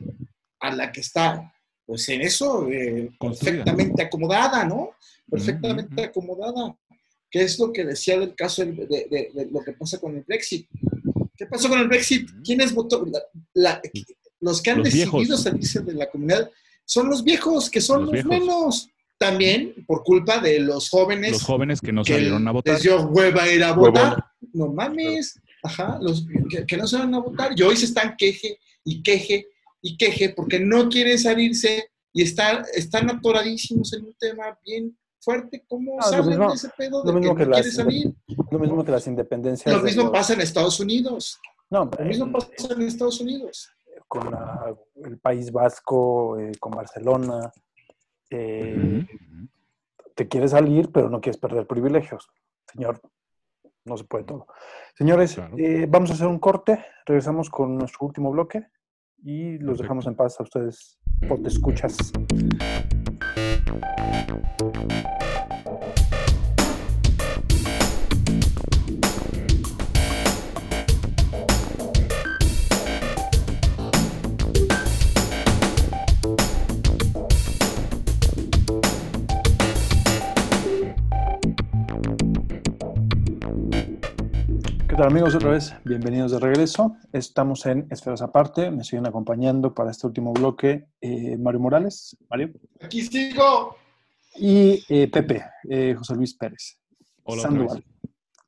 a la que está, pues en eso, eh, perfectamente acomodada, ¿no? Perfectamente acomodada. ¿Qué es lo que decía del caso de, de- de lo que pasa con el Brexit? ¿Qué pasó con el Brexit? ¿Quiénes votó? La- la- los que han Los decidido viejos. salirse de la comunidad son los viejos, que son Los los, menos. También por culpa de los jóvenes Los jóvenes que no que salieron a votar. les dio hueva ir a votar. No mames. Ajá, los que, que no salieron a votar. Y hoy se están queje y queje y queje porque no quieren salirse y están, están atoradísimos en un tema bien fuerte. ¿Cómo No, salen mismo- de ese pedo lo de que mismo no que las- quiere salir? Lo mismo que las independencias. Lo mismo los- pasa en Estados Unidos. No, Lo mismo en- pasa en Estados Unidos. con la- el País Vasco, eh, con Barcelona. Eh, te quieres salir, pero no quieres perder privilegios. Señor, no se puede todo. Señores, Claro. eh, vamos a hacer un corte. Regresamos con nuestro último bloque y los Perfecto. dejamos en paz a ustedes, por te escuchas. Tal amigos? Otra vez, bienvenidos de regreso. Estamos en Esferas Aparte. Me siguen acompañando para este último bloque eh, Mario Morales, Mario, Aquí sigo. y eh, Pepe, eh, José Luis Pérez. Hola Sandoval.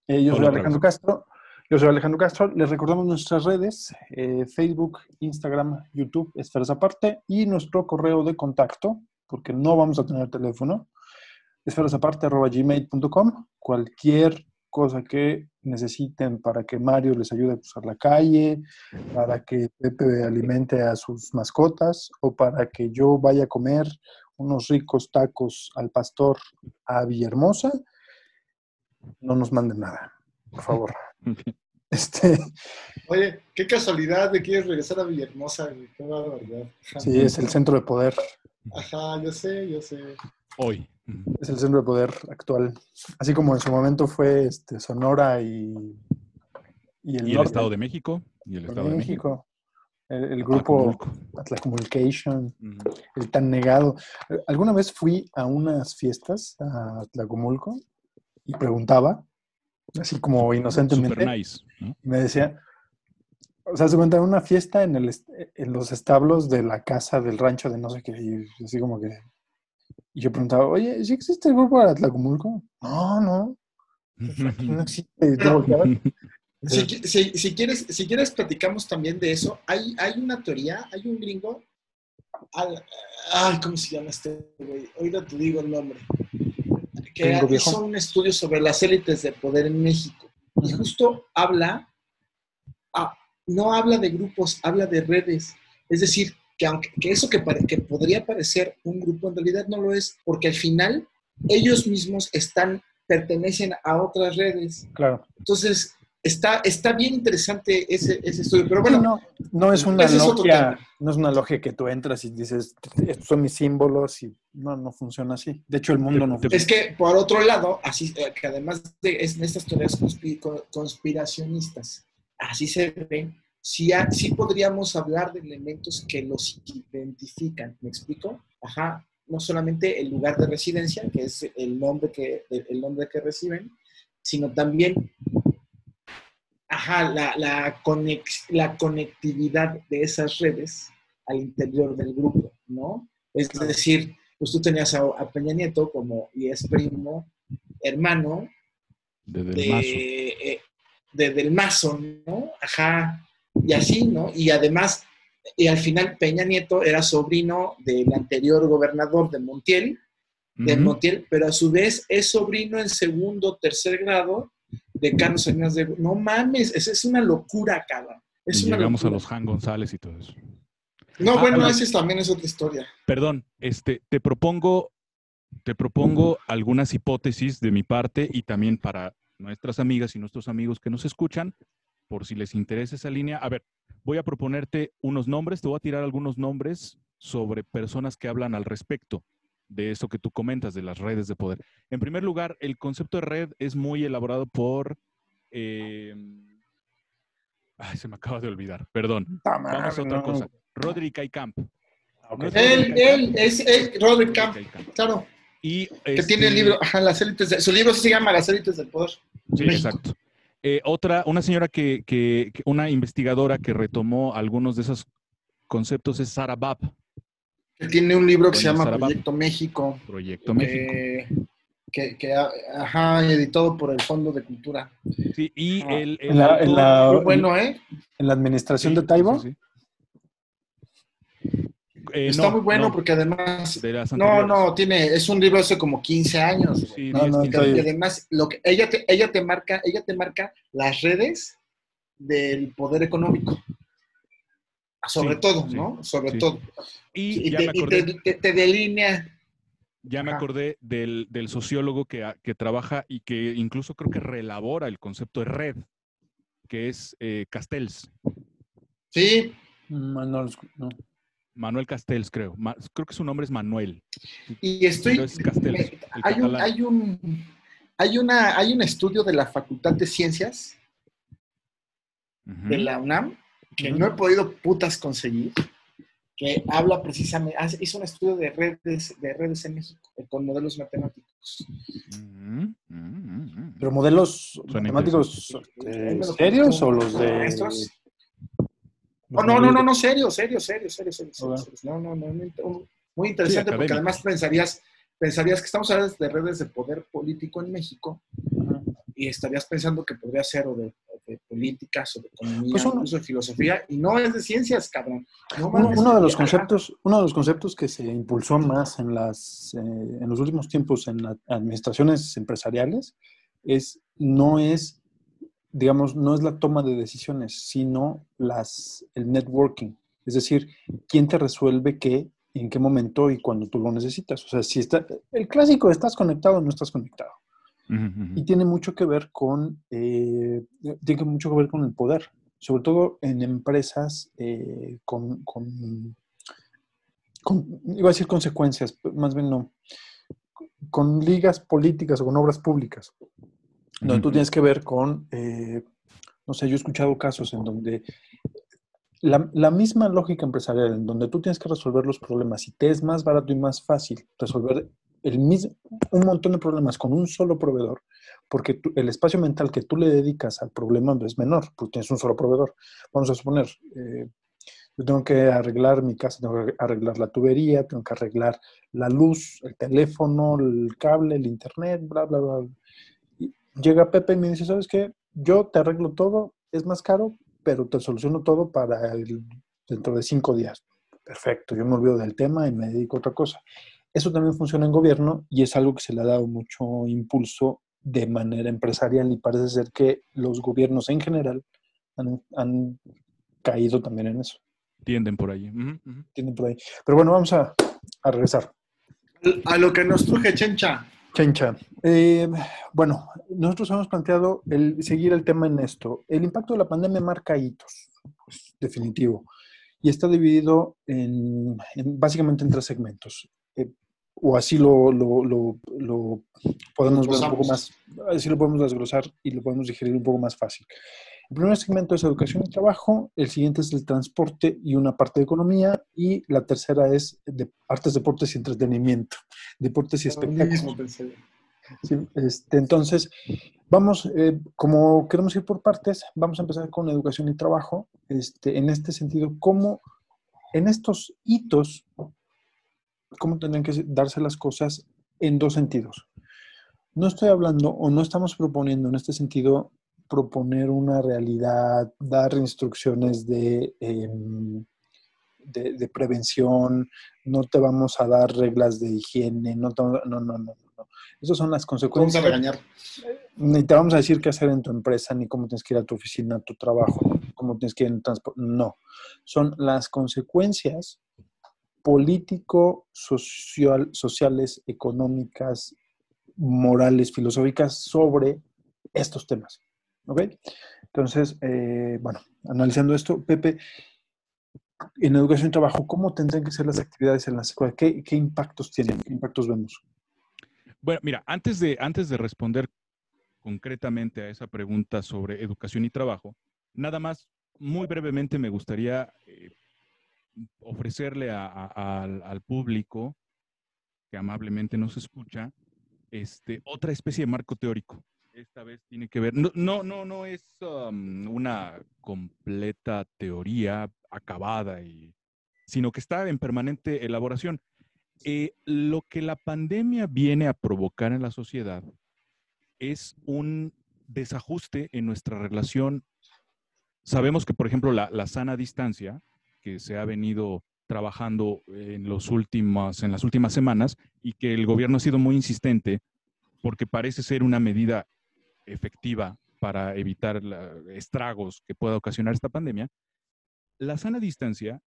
Eh, yo Hola soy Alejandro Castro. Yo soy Alejandro Castro. Les recordamos nuestras redes, eh, Facebook, Instagram, YouTube, Esferas Aparte, y nuestro correo de contacto, porque no vamos a tener teléfono, esferasaparte.gmail.com. Cualquier cosa que necesiten para que Mario les ayude a cruzar la calle, para que Pepe alimente a sus mascotas o para que yo vaya a comer unos ricos tacos al pastor a Villahermosa, no nos manden nada, por favor. Este, Oye, qué casualidad de quieres regresar a Villahermosa, güey. Qué barbaridad. Sí, es el centro de poder, Ajá, yo sé, yo sé. Hoy. Es el centro de poder actual. Así como en su momento fue este, Sonora y, y el, Y el norte Estado de México. Y el Estado de México. El, el grupo Ujú. el tan negado. Alguna vez fui a unas fiestas a Atlacomulco y preguntaba, así como inocentemente, Super nice. ¿no? y me decía, o sea, se cuenta en una fiesta en, el, en los establos de la casa del rancho de no sé qué, y así como que, y yo preguntaba, oye, ¿sí existe el grupo de Atlacomulco? No, no, no existe. Si, si- si quieres, si quieres, platicamos también de eso. Hay, hay una teoría, hay un gringo. al- ay, ¿cómo se llama este güey? Ahorita te digo el nombre. Que viejo. hizo un estudio sobre las élites de poder en México. Y justo habla, ah, no habla de grupos, habla de redes. Es decir, que aunque que eso que, pare- que podría parecer un grupo en realidad no lo es, porque al final ellos mismos están, pertenecen a otras redes. Claro. Entonces, está, está bien interesante ese, ese estudio. Pero bueno, no, no es una logia, no es una logia que tú entras y dices, estos son mis símbolos y no, no funciona así. De hecho, el mundo no funciona. Es que, por otro lado, así, eh, que además de es- estas teorías conspi- co- conspiracionistas, así se ven, sí, ha- sí podríamos hablar de elementos que los identifican, ¿me explico? Ajá, no solamente el lugar de residencia, que es el nombre que, el nombre que reciben, sino también, ajá, la, la, conex- la conectividad de esas redes al interior del grupo, ¿no? Es decir, pues tú tenías a, a Peña Nieto como, y es primo, hermano De Del de, Mazo. eh, de Del Mazo, ¿no? Ajá, y así, ¿no? Y además, y al final Peña Nieto era sobrino del anterior gobernador de Montiel, de. Montiel, pero a su vez es sobrino en segundo, tercer grado de Carlos Salinas de... No mames, esa es una locura, cabrón. Es Y una llegamos a los Han González y todo eso. No, Ah, bueno, esa es- también es otra historia. Perdón, este, te propongo, te propongo algunas hipótesis de mi parte y también para nuestras amigas y nuestros amigos que nos escuchan, por si les interesa esa línea. A ver, voy a proponerte unos nombres, te voy a tirar algunos nombres sobre personas que hablan al respecto de eso que tú comentas, de las redes de poder. En primer lugar, el concepto de red es muy elaborado por... eh, ay, se me acaba de olvidar, perdón. Vamos a otra cosa. Roderick Camp. ¿No es Él, él, es Camp, Roderick Camp. claro, Y, que tiene el este, libro, ajá, las élites, de- su libro se llama Las élites del poder. Sí, México. exacto. Eh, otra, una señora que, que- que- una investigadora que retomó algunos de esos conceptos es Sara Bab, Que tiene un libro que se llama. Proyecto México, Proyecto México. que, que, que, ajá, editado por el Fondo de Cultura. Sí, y Ah, el, el en la- en autor- la- Muy bueno, ¿eh? En la administración sí, de Taibo, sí, sí. Eh, Está no, muy bueno no, porque además... de las No, no, tiene, es un libro hace como 15 años. Sí, No, 10, no, 15 está Y bien. además, lo que ella te, ella te marca, ella te marca las redes del poder económico. Sobre Sí, todo, sí, ¿no? Sobre sí. todo. Y, te, y te- te- te delinea. ya me acordé del, del sociólogo que, que trabaja y que incluso creo que reelabora el concepto de red, que es eh, Castells. Sí, mm, no, no. Manuel Castells, creo. Ma- creo que su nombre es Manuel. y estoy. Pero es Castells, me- el hay, un, hay, un, hay, una, hay un estudio de la Facultad de Ciencias de la UNAM que no he podido putas conseguir, que habla precisamente, hace- hizo un estudio de redes, de redes en México eh, con modelos matemáticos. Pero modelos matemáticos eh, serios o los los de... maestros. No, no, no, de- no, serio, serio, serio, serio, serio, serio, Ok. serio. No, no, no, muy, inter- muy interesante porque además pensarías, pensarías que estamos hablando de redes de poder político en México y estarías pensando que podría ser o de, de políticas o de economía, Pues uno- incluso de filosofía, y no es de ciencias, cabrón. No Uno, mames. uno de los conceptos, uno de los conceptos que se impulsó más en las eh, en los últimos tiempos en las administraciones empresariales es no es digamos no es la toma de decisiones sino las el networking. Es decir quién te resuelve qué en qué momento y cuando tú lo necesitas o sea si está el clásico estás conectado o no estás conectado y tiene mucho que ver con eh, tiene mucho que ver con el poder sobre todo en empresas eh, con, con, con- iba a decir consecuencias más bien no con ligas políticas o con obras públicas donde tú tienes que ver con eh, no sé yo he escuchado casos en donde la, la misma lógica empresarial en donde tú tienes que resolver los problemas y te es más barato y más fácil resolver el mismo, un montón de problemas con un solo proveedor, porque tú- el espacio mental que tú le dedicas al problema es menor, porque tienes un solo proveedor. Vamos a suponer, eh, yo tengo que arreglar mi casa, tengo que arreglar la tubería, tengo que arreglar la luz, el teléfono, el cable, el internet, bla, bla, bla. Llega Pepe y me dice, ¿sabes qué? Yo te arreglo todo, es más caro, pero te soluciono todo para el- dentro de cinco días. Perfecto, yo me olvido del tema y me dedico a otra cosa. Eso también funciona en gobierno y es algo que se le ha dado mucho impulso de manera empresarial y parece ser que los gobiernos en general han, han caído también en eso. tienden por ahí. Tienden por ahí. Pero bueno, vamos a, a regresar. A lo que nos truje Chencha. Chencha. Eh, bueno, nosotros hemos planteado el, seguir el tema en esto. El impacto de la pandemia marca hitos, pues, definitivo, y está dividido en, en- básicamente en tres segmentos. Eh, o así lo, lo- lo- lo podemos ver un poco más, así lo podemos desglosar y lo podemos digerir un poco más fácil. El primer segmento es educación y trabajo, el siguiente es el transporte y una parte de economía, y la tercera es de artes, deportes y entretenimiento, deportes y Lo espectáculos. Sí, este, entonces, vamos, eh, como queremos ir por partes, vamos a empezar con educación y trabajo. Este, en este sentido, ¿cómo en estos hitos, cómo tendrían que darse las cosas en dos sentidos? No estoy hablando o no estamos proponiendo en este sentido proponer una realidad, dar instrucciones de, em, de, de prevención, no te vamos a dar reglas de higiene, no, te- no, no, no, no. no. Esas son las Vamos a consecuencias. regañar. Ni te vamos a decir qué hacer en tu empresa, ni cómo tienes que ir a tu oficina, a tu trabajo, cómo tienes que ir en transporte. No. Son las consecuencias político, social, sociales, económicas, morales, filosóficas sobre estos temas. ¿Ok? Entonces, eh, bueno, analizando esto, Pepe, en educación y trabajo, ¿cómo tendrían que ser las actividades en las escuelas? ¿Qué, impactos tienen? ¿Qué impactos vemos? Bueno, mira, antes de, antes de responder concretamente a esa pregunta sobre educación y trabajo, nada más, muy brevemente me gustaría eh, ofrecerle a- al, al público que amablemente nos escucha este, otra especie de marco teórico. Esta vez tiene que ver, no, no, no, no es um, una completa teoría acabada, y, sino que está en permanente elaboración. Eh, lo que la pandemia viene a provocar en la sociedad es un desajuste en nuestra relación. Sabemos que, por ejemplo, la, la sana distancia, que se ha venido trabajando en, los últimos, en las últimas semanas y que el gobierno ha sido muy insistente porque parece ser una medida efectiva para evitar la- estragos que pueda ocasionar esta pandemia, la sana distancia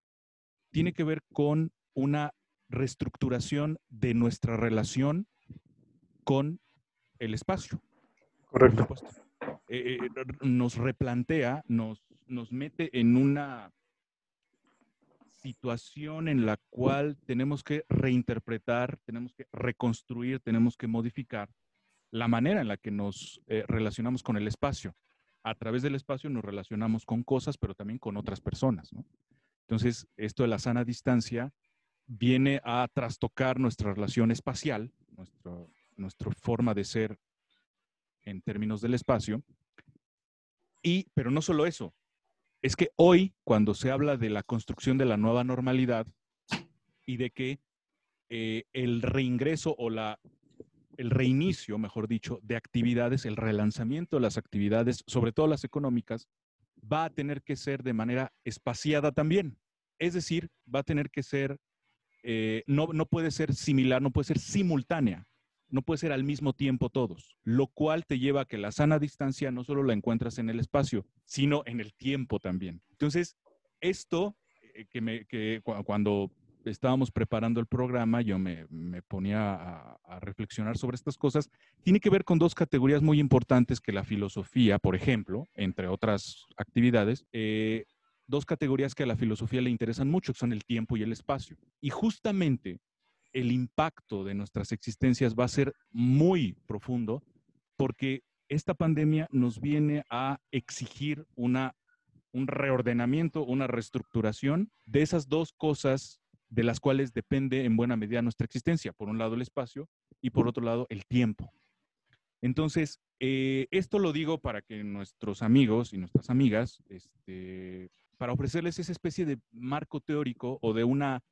tiene que ver con una reestructuración de nuestra relación con el espacio. Correcto. Eh, eh, nos replantea, nos, nos mete en una situación en la cual tenemos que reinterpretar, tenemos que reconstruir, tenemos que modificar la manera en la que nos eh, relacionamos con el espacio. A través del espacio nos relacionamos con cosas, pero también con otras personas. Entonces, esto de la sana distancia viene a trastocar nuestra relación espacial, nuestro- nuestra forma de ser en términos del espacio. Y, pero no solo eso, es que hoy, cuando se habla de la construcción de la nueva normalidad y de que eh, el reingreso o la, el reinicio, mejor dicho, de actividades, el relanzamiento de las actividades, sobre todo las económicas, va a tener que ser de manera espaciada también. Es decir, va a tener que ser, eh, no, no puede ser similar, no puede ser simultánea no puede ser al mismo tiempo todos, lo cual te lleva a que la sana distancia no solo la encuentras en el espacio, sino en el tiempo también. Entonces, esto eh, que, me, que cu- cuando estábamos preparando el programa, yo me, me ponía a, a reflexionar sobre estas cosas, tiene que ver con dos categorías muy importantes que la filosofía, por ejemplo, entre otras actividades, eh, dos categorías que a la filosofía le interesan mucho, que son el tiempo y el espacio. Y justamente el impacto de nuestras existencias va a ser muy profundo porque esta pandemia nos viene a exigir una, un reordenamiento, una reestructuración de esas dos cosas de las cuales depende en buena medida nuestra existencia. Por un lado el espacio y por otro lado el tiempo. Entonces, eh, esto lo digo para que nuestros amigos y nuestras amigas, este, para ofrecerles esa especie de marco teórico o de una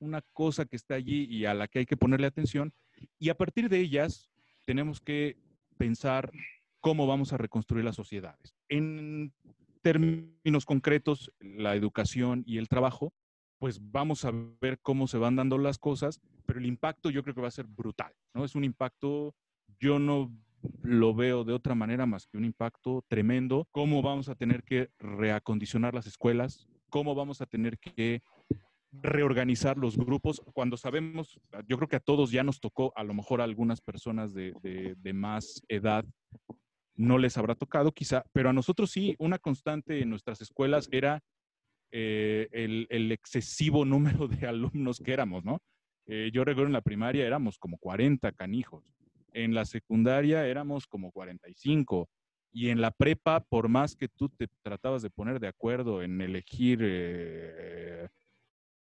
una cosa que está allí y a la que hay que ponerle atención. Y a partir de ellas tenemos que pensar cómo vamos a reconstruir las sociedades. En términos concretos, la educación y el trabajo, pues vamos a ver cómo se van dando las cosas, pero el impacto yo creo que va a ser brutal, ¿no? Es un impacto, yo no lo veo de otra manera más que un impacto tremendo, cómo vamos a tener que reacondicionar las escuelas, cómo vamos a tener que reorganizar los grupos cuando sabemos, yo creo que a todos ya nos tocó, a lo mejor a algunas personas de, de- de más edad no les habrá tocado quizá, pero a nosotros sí, una constante en nuestras escuelas era eh, el, el excesivo número de alumnos que éramos, ¿no? Eh, yo recuerdo en la primaria éramos como 40 canijos, en la secundaria éramos como 45 y en la prepa, por más que tú te tratabas de poner de acuerdo en elegir eh,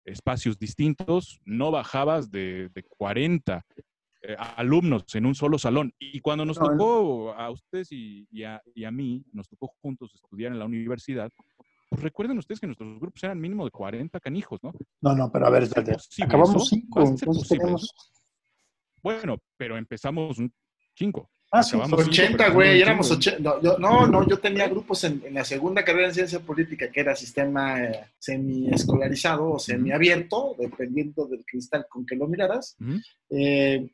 espacios distintos, no bajabas de, de 40 eh, alumnos en un solo salón. Y cuando nos tocó a ustedes y, y a, y a mí, nos tocó juntos estudiar en la universidad, pues recuerden ustedes que nuestros grupos eran mínimo de 40 canijos, ¿no? No, no, pero a ver, ¿Va a ser espérate. posible Acabamos eso? cinco, ¿Va a ser entonces posible tenemos... eso? Bueno, pero empezamos un 5. Ah, sí, Acabamos cinco, 80, pero güey, éramos chingo. 80. No, yo, no, no, yo tenía grupos en, en la segunda carrera en ciencia política, que era sistema eh, semi-escolarizado o semi-abierto, dependiendo del cristal con que lo miraras. Eh,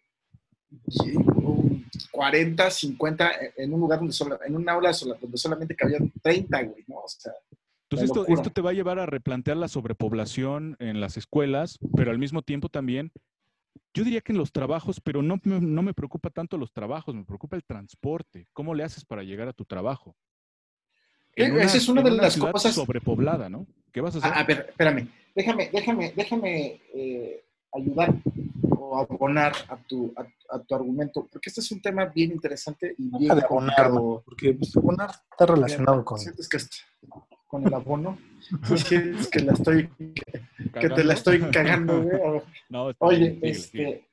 um, 40, 50 en un lugar donde solo, en un aula sola- donde solamente cabían 30, güey, ¿no? O sea, Entonces esto, esto te va a llevar a replantear la sobrepoblación en las escuelas, pero al mismo tiempo también, yo diría que en los trabajos, pero no, me- no me preocupa tanto los trabajos, me preocupa el transporte. ¿Cómo le haces para llegar a tu trabajo? Eh, esa es una de las cosas- sobrepoblada, ¿no? ¿Qué vas a hacer? A, a ver, espérame, déjame, déjame, déjame eh, ayudar o abonar a tu, a, a tu argumento, porque este es un tema bien interesante y bien abonar, porque pues, abonar está relacionado con... ¿Sientes que est- con el abono? ¿Sí sientes que la estoy, que, que te la estoy cagando, güey? No, Oye, bien, este,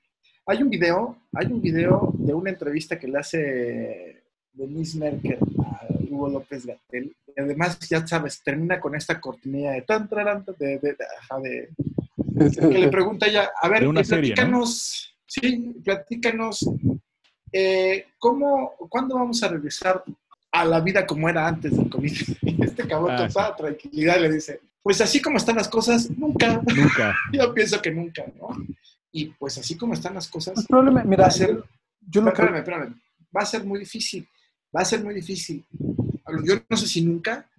hay un video, hay un video de una entrevista que le hace Denise Merkel a Hugo López Gatel. Y además, ya sabes, termina con esta cortinilla de tan, tarán, de, de, de- ajá, de- que le pregunta ella, a ver, una serie, ¿no? platícanos, sí, platícanos, eh, ¿cómo, ¿cuándo vamos a regresar a la vida como era antes del COVID? Y este cabrón Ah, con toda tranquilidad le dice, pues así como están las cosas, nunca. Nunca. Yo pienso que nunca, ¿no? Y pues así como están las cosas, Pues probablemente, mira, va a ser, yo que... espérame, espérame, va a ser muy difícil, va a ser muy difícil. Yo no sé si nunca,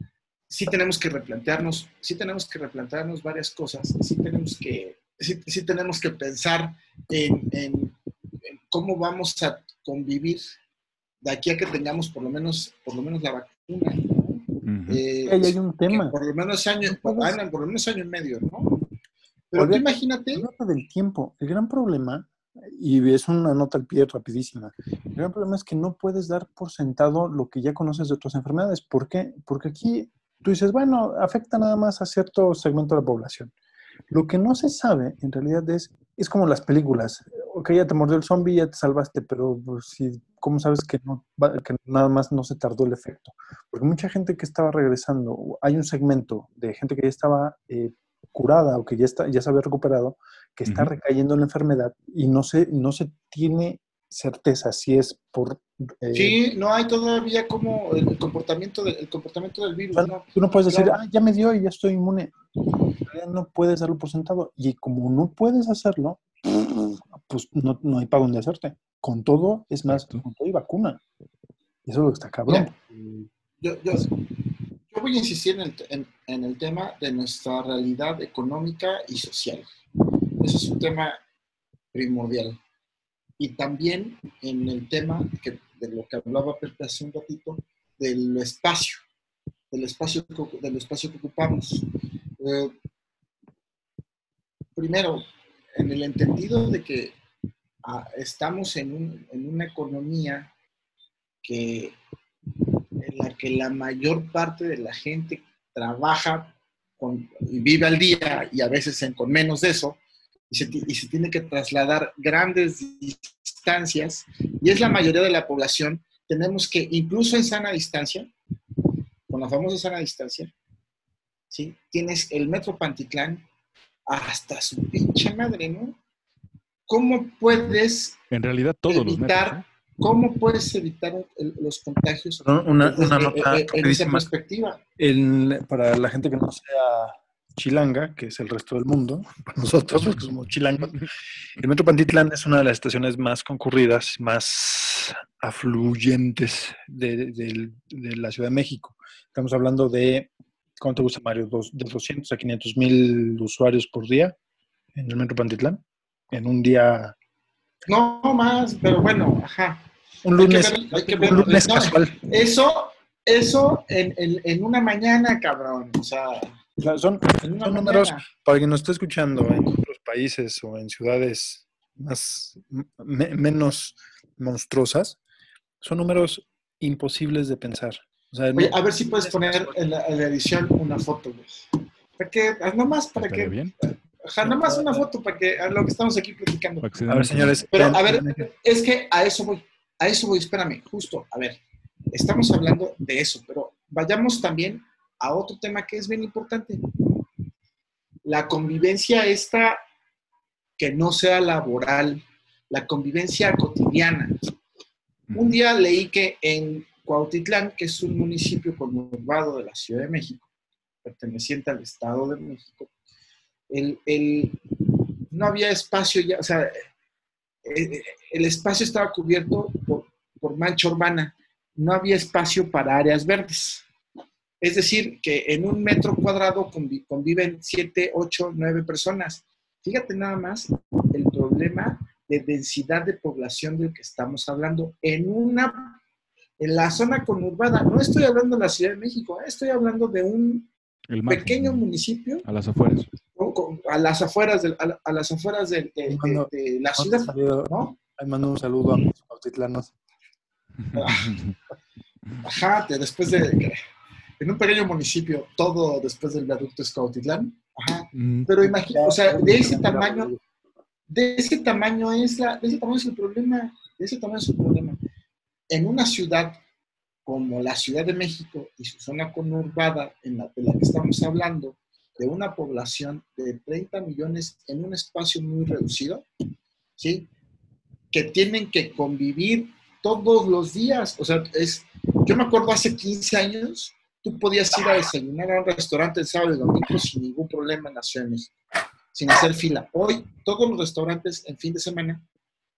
sí tenemos que replantearnos, sí tenemos que replantearnos varias cosas, sí tenemos que, sí, sí tenemos que pensar en, en- en cómo vamos a convivir de aquí a que tengamos por lo menos, por lo menos la vacuna, ¿no? Ujú. Eh, Ahí hay un tema. por lo menos año, no, por lo menos año y medio, ¿no? Pero tú imagínate, Nota del tiempo. El gran problema, y es una nota al pie rapidísima, el gran problema es que no puedes dar por sentado lo que ya conoces de otras enfermedades. ¿Por qué? Porque aquí tú dices, bueno, afecta nada más a cierto segmento de la población. Lo que no se sabe en realidad es, es como las películas. Ok, ya te mordió el zombie, ya te salvaste, pero pues, si, ¿cómo sabes que, no, que nada más no se tardó el efecto? Porque mucha gente que estaba regresando, hay un segmento de gente que ya estaba eh, curada o que ya, está, ya se había recuperado, que está recayendo en la enfermedad y no se, no se tiene certeza si es por... eh, sí, no hay todavía como el comportamiento, del- el comportamiento del virus, ¿no? Tú no puedes decir, Claro. ah, ya me dio y ya estoy inmune. No puedes darlo por sentado. Y como no puedes hacerlo, pues no, no hay para dónde hacerte. Con todo, es más, con todo y vacuna. Eso es lo que está cabrón. Yo, yo, yo voy a insistir en el, en- en el tema de nuestra realidad económica y social. Eso es un tema primordial. Y también en el tema de lo que hablaba Pepe hace un ratito, del espacio, del espacio que, del espacio que ocupamos. Eh, primero, en el entendido de que ah, estamos en, un- en una economía que en la que la mayor parte de la gente trabaja con- y vive al día y a veces con menos de eso, y se, ti- y se tiene que trasladar grandes distancias, y es la mayoría de la población, tenemos que, incluso en sana distancia, con la famosa sana distancia, ¿sí? tienes el metro Pantitlán hasta su pinche madre, ¿no? ¿Cómo puedes En realidad todos los metros, evitar, ¿eh? cómo puedes evitar el- los contagios una, desde- una eh, nota eh, en esa rapidísima. perspectiva? El- para la gente que no sea chilanga, que es el resto del mundo, para nosotros, porque somos chilangos, el Metro Pantitlán es una de las estaciones más concurridas, más afluyentes de, la Ciudad de México. Estamos hablando de ¿Cuánto te gusta, Mario? Dos- ¿De 200 a 500 mil usuarios por día en el Metro Pantitlán? En un día, No más, pero bueno, ajá. un Hay que lunes, ver- hay que un lunes no, casual. Eso, eso en, en- en una mañana, cabrón. O sea, O sea, son, una son números, para quien nos esté escuchando en otros países o en ciudades más, me- menos monstruosas, son números imposibles de pensar. O sea, Oye, no- a ver si puedes poner en la, en la edición una foto, güey. Para que, ah, nomás para ¿Estaría que, bien? ajá, nomás una foto para que a lo que estamos aquí platicando. A ver, señores. Pero, a ver, es que a eso voy, a eso voy, espérame, justo, a ver, estamos hablando de eso, pero vayamos también a otro tema que es bien importante. La convivencia esta que no sea laboral, la convivencia cotidiana. Un día leí que en Cuautitlán, que es un municipio conurbado de la Ciudad de México, perteneciente al Estado de México, el, el- no había espacio ya, o sea, eh, el espacio estaba cubierto por, por mancha urbana, no había espacio para áreas verdes. Es decir, que en un metro cuadrado convi- conviven siete, ocho, nueve personas. Fíjate nada más el problema de densidad de población del que estamos hablando en una en la zona conurbada. No estoy hablando de la Ciudad de México, eh, estoy hablando de un El pequeño municipio A las afueras. con- con- a las afueras, del- a, la- a las afueras de, de- de- Mando- de la ciudad, saludo- ¿no? ahí mando un saludo a mis cuautitlanos. Ajá, de- después de en un pequeño municipio, todo después del viaducto Escautitlán. Ajá. Mm, Pero imagina, o sea, de ese tamaño, de ese tamaño es la, de ese tamaño es el problema, de ese tamaño es el problema. En una ciudad como la Ciudad de México y su zona conurbada en la, de la que estamos hablando, de una población de 30 millones en un espacio muy reducido, ¿sí? Que tienen que convivir todos los días. O sea, es, yo me acuerdo hace 15 años, tú podías ir a desayunar a un restaurante el sábado y domingo sin ningún problema en la Ciudad de México, sin hacer fila. Hoy, todos los restaurantes en fin de semana,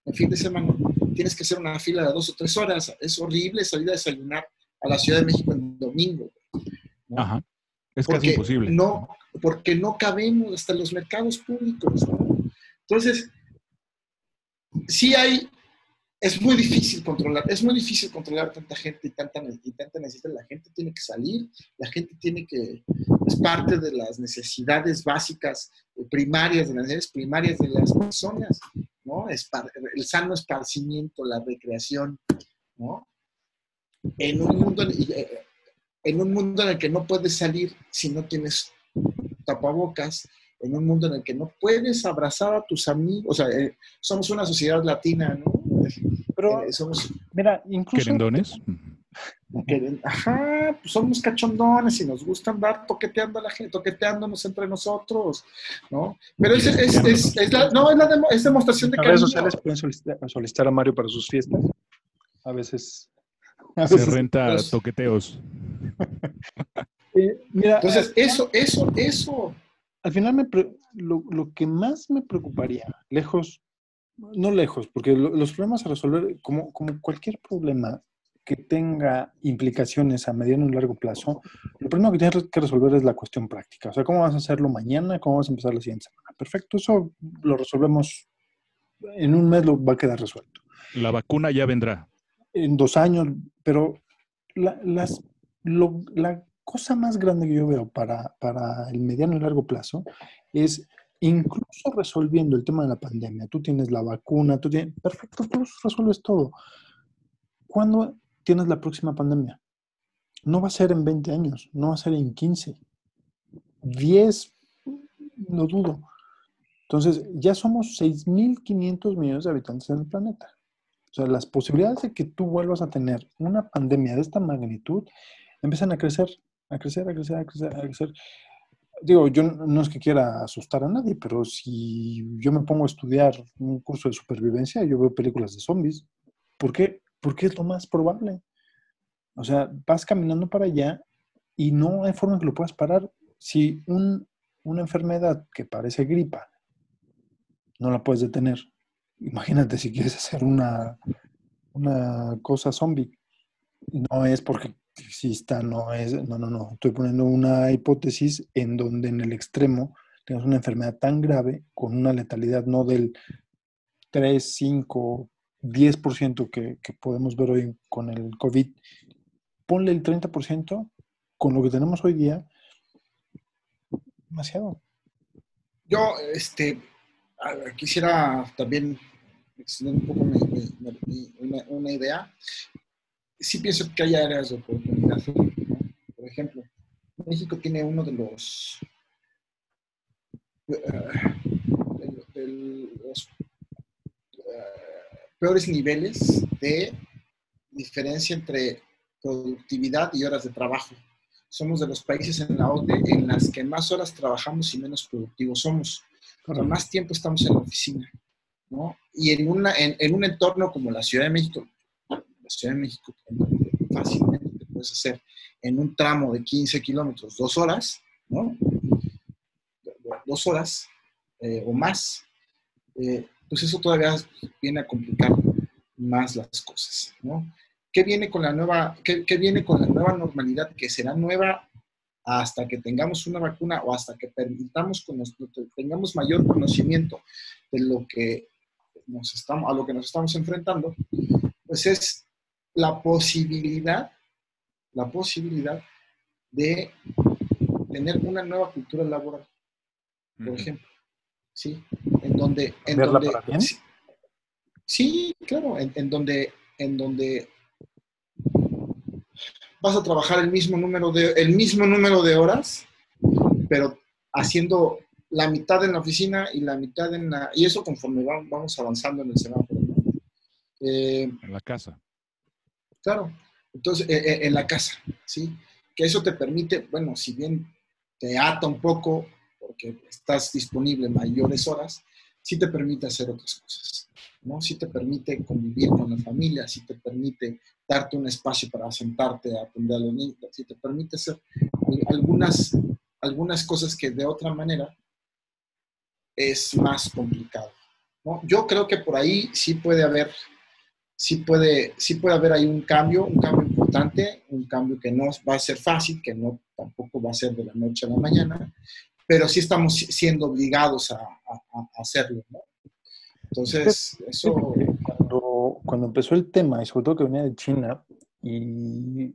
en fin de semana, tienes que hacer una fila de dos o tres horas. Es horrible salir a desayunar a la Ciudad de México en domingo. ¿no? Ajá. Es casi imposible. No, porque no cabemos hasta en los mercados públicos. ¿no? Entonces, sí hay, es muy difícil controlar, es muy difícil controlar tanta gente y tanta, y tanta necesidad. La gente tiene que salir, la gente tiene que, es parte de las necesidades básicas, eh, primarias, de las necesidades primarias de las personas, ¿no? El sano esparcimiento, la recreación, ¿no? En un mundo, eh, en un mundo en el que no puedes salir si no tienes tapabocas, en un mundo en el que no puedes abrazar a tus amigos, o sea, eh, somos una sociedad latina, ¿no? Pero, Eh, somos, mira, incluso... ¿Querendones? que- ajá, pues somos cachondones y nos gusta andar toqueteando a la gente, toqueteándonos entre nosotros, ¿no? Pero es, es, es- es la, no, es, la demo- es demostración de En redes cariño. sociales pueden solicitar, solicitar a Mario para sus fiestas. A veces... a Se renta pues- toqueteos. Eh, mira, Entonces, eso, eso, eso. al final me lo, lo que más me preocuparía, lejos, no lejos, porque lo- los problemas a resolver, como, como cualquier problema que tenga implicaciones a mediano y largo plazo, lo primero que tienes que resolver es la cuestión práctica. O sea, ¿cómo vas a hacerlo mañana? ¿Cómo vas a empezar la siguiente semana? Perfecto, eso lo resolvemos en un mes, lo va a quedar resuelto. La vacuna ya vendrá. En dos años, pero la, las, lo- la cosa más grande que yo veo para, para el mediano y largo plazo es incluso resolviendo el tema de la pandemia. Tú tienes la vacuna, tú tienes, perfecto, tú resuelves todo. ¿Cuándo tienes la próxima pandemia? No va a ser en 20 años, no va a ser en 15. 10, no dudo. Entonces, ya somos 6.500 millones de habitantes en el planeta. O sea, las posibilidades de que tú vuelvas a tener una pandemia de esta magnitud empiezan a crecer, a crecer, a crecer, a crecer, a crecer. Digo, yo no es que quiera asustar a nadie, pero si yo me pongo a estudiar un curso de supervivencia, yo veo películas de zombies. ¿Por qué? Porque es lo más probable. O sea, vas caminando para allá y no hay forma que lo puedas parar. Si un- una enfermedad que parece gripa no la puedes detener, imagínate si quieres hacer una, una cosa zombie. No es porque exista, no es, no, no, no. Estoy poniendo una hipótesis en donde en el extremo tengas una enfermedad tan grave con una letalidad no del 3, 5, 10% que, que podemos ver hoy con el COVID. Ponle el 30% con lo que tenemos hoy día. Demasiado. Yo, este, quisiera también extender un poco mi- una, una idea. Sí pienso que hay áreas de oportunidad. ¿no? Por ejemplo, México tiene uno de los, eh, de, de los eh, peores niveles de diferencia entre productividad y horas de trabajo. Somos de los países en la OCDE en las que más horas trabajamos y menos productivos somos. Cuando más tiempo estamos en la oficina. ¿no? Y en, una, en, en un entorno como la Ciudad de México, la Ciudad de México, fácilmente te puedes hacer en un tramo de 15 kilómetros dos horas, ¿no? Dos horas eh, o más, eh, pues eso todavía viene a complicar más las cosas, ¿no? ¿Qué viene con la nueva, qué, qué viene con la nueva normalidad? Que será nueva hasta que tengamos una vacuna o hasta que permitamos con tengamos mayor conocimiento de lo que nos estamos, a lo que nos estamos enfrentando, pues es la posibilidad, la posibilidad de tener una nueva cultura laboral, por ejemplo, ¿sí? En donde, en ¿Cambiarla donde, para bien? sí, sí, claro, en, en donde, en donde vas a trabajar el mismo número de, el mismo número de horas, pero haciendo la mitad en la oficina y la mitad en la... Y eso conforme va- vamos avanzando en el semáforo. ¿no? Eh, En la casa. Claro. Entonces, eh, eh, en la casa, ¿sí? Que eso te permite, bueno, si bien te ata un poco porque estás disponible mayores horas, sí te permite hacer otras cosas, ¿no? Sí te permite convivir con la familia, sí te permite darte un espacio para sentarte a atender a los niños, sí te permite hacer al- algunas, algunas cosas que de otra manera es más complicado, ¿no? Yo creo que por ahí sí puede haber sí puede, sí puede haber ahí un cambio, un cambio importante, un cambio que no va a ser fácil, que no tampoco va a ser de la noche a la mañana, pero sí estamos si- siendo obligados a, a- a hacerlo, ¿no? Entonces, eso, Fíjate que Cuando, cuando empezó el tema, y sobre todo que venía de China, y,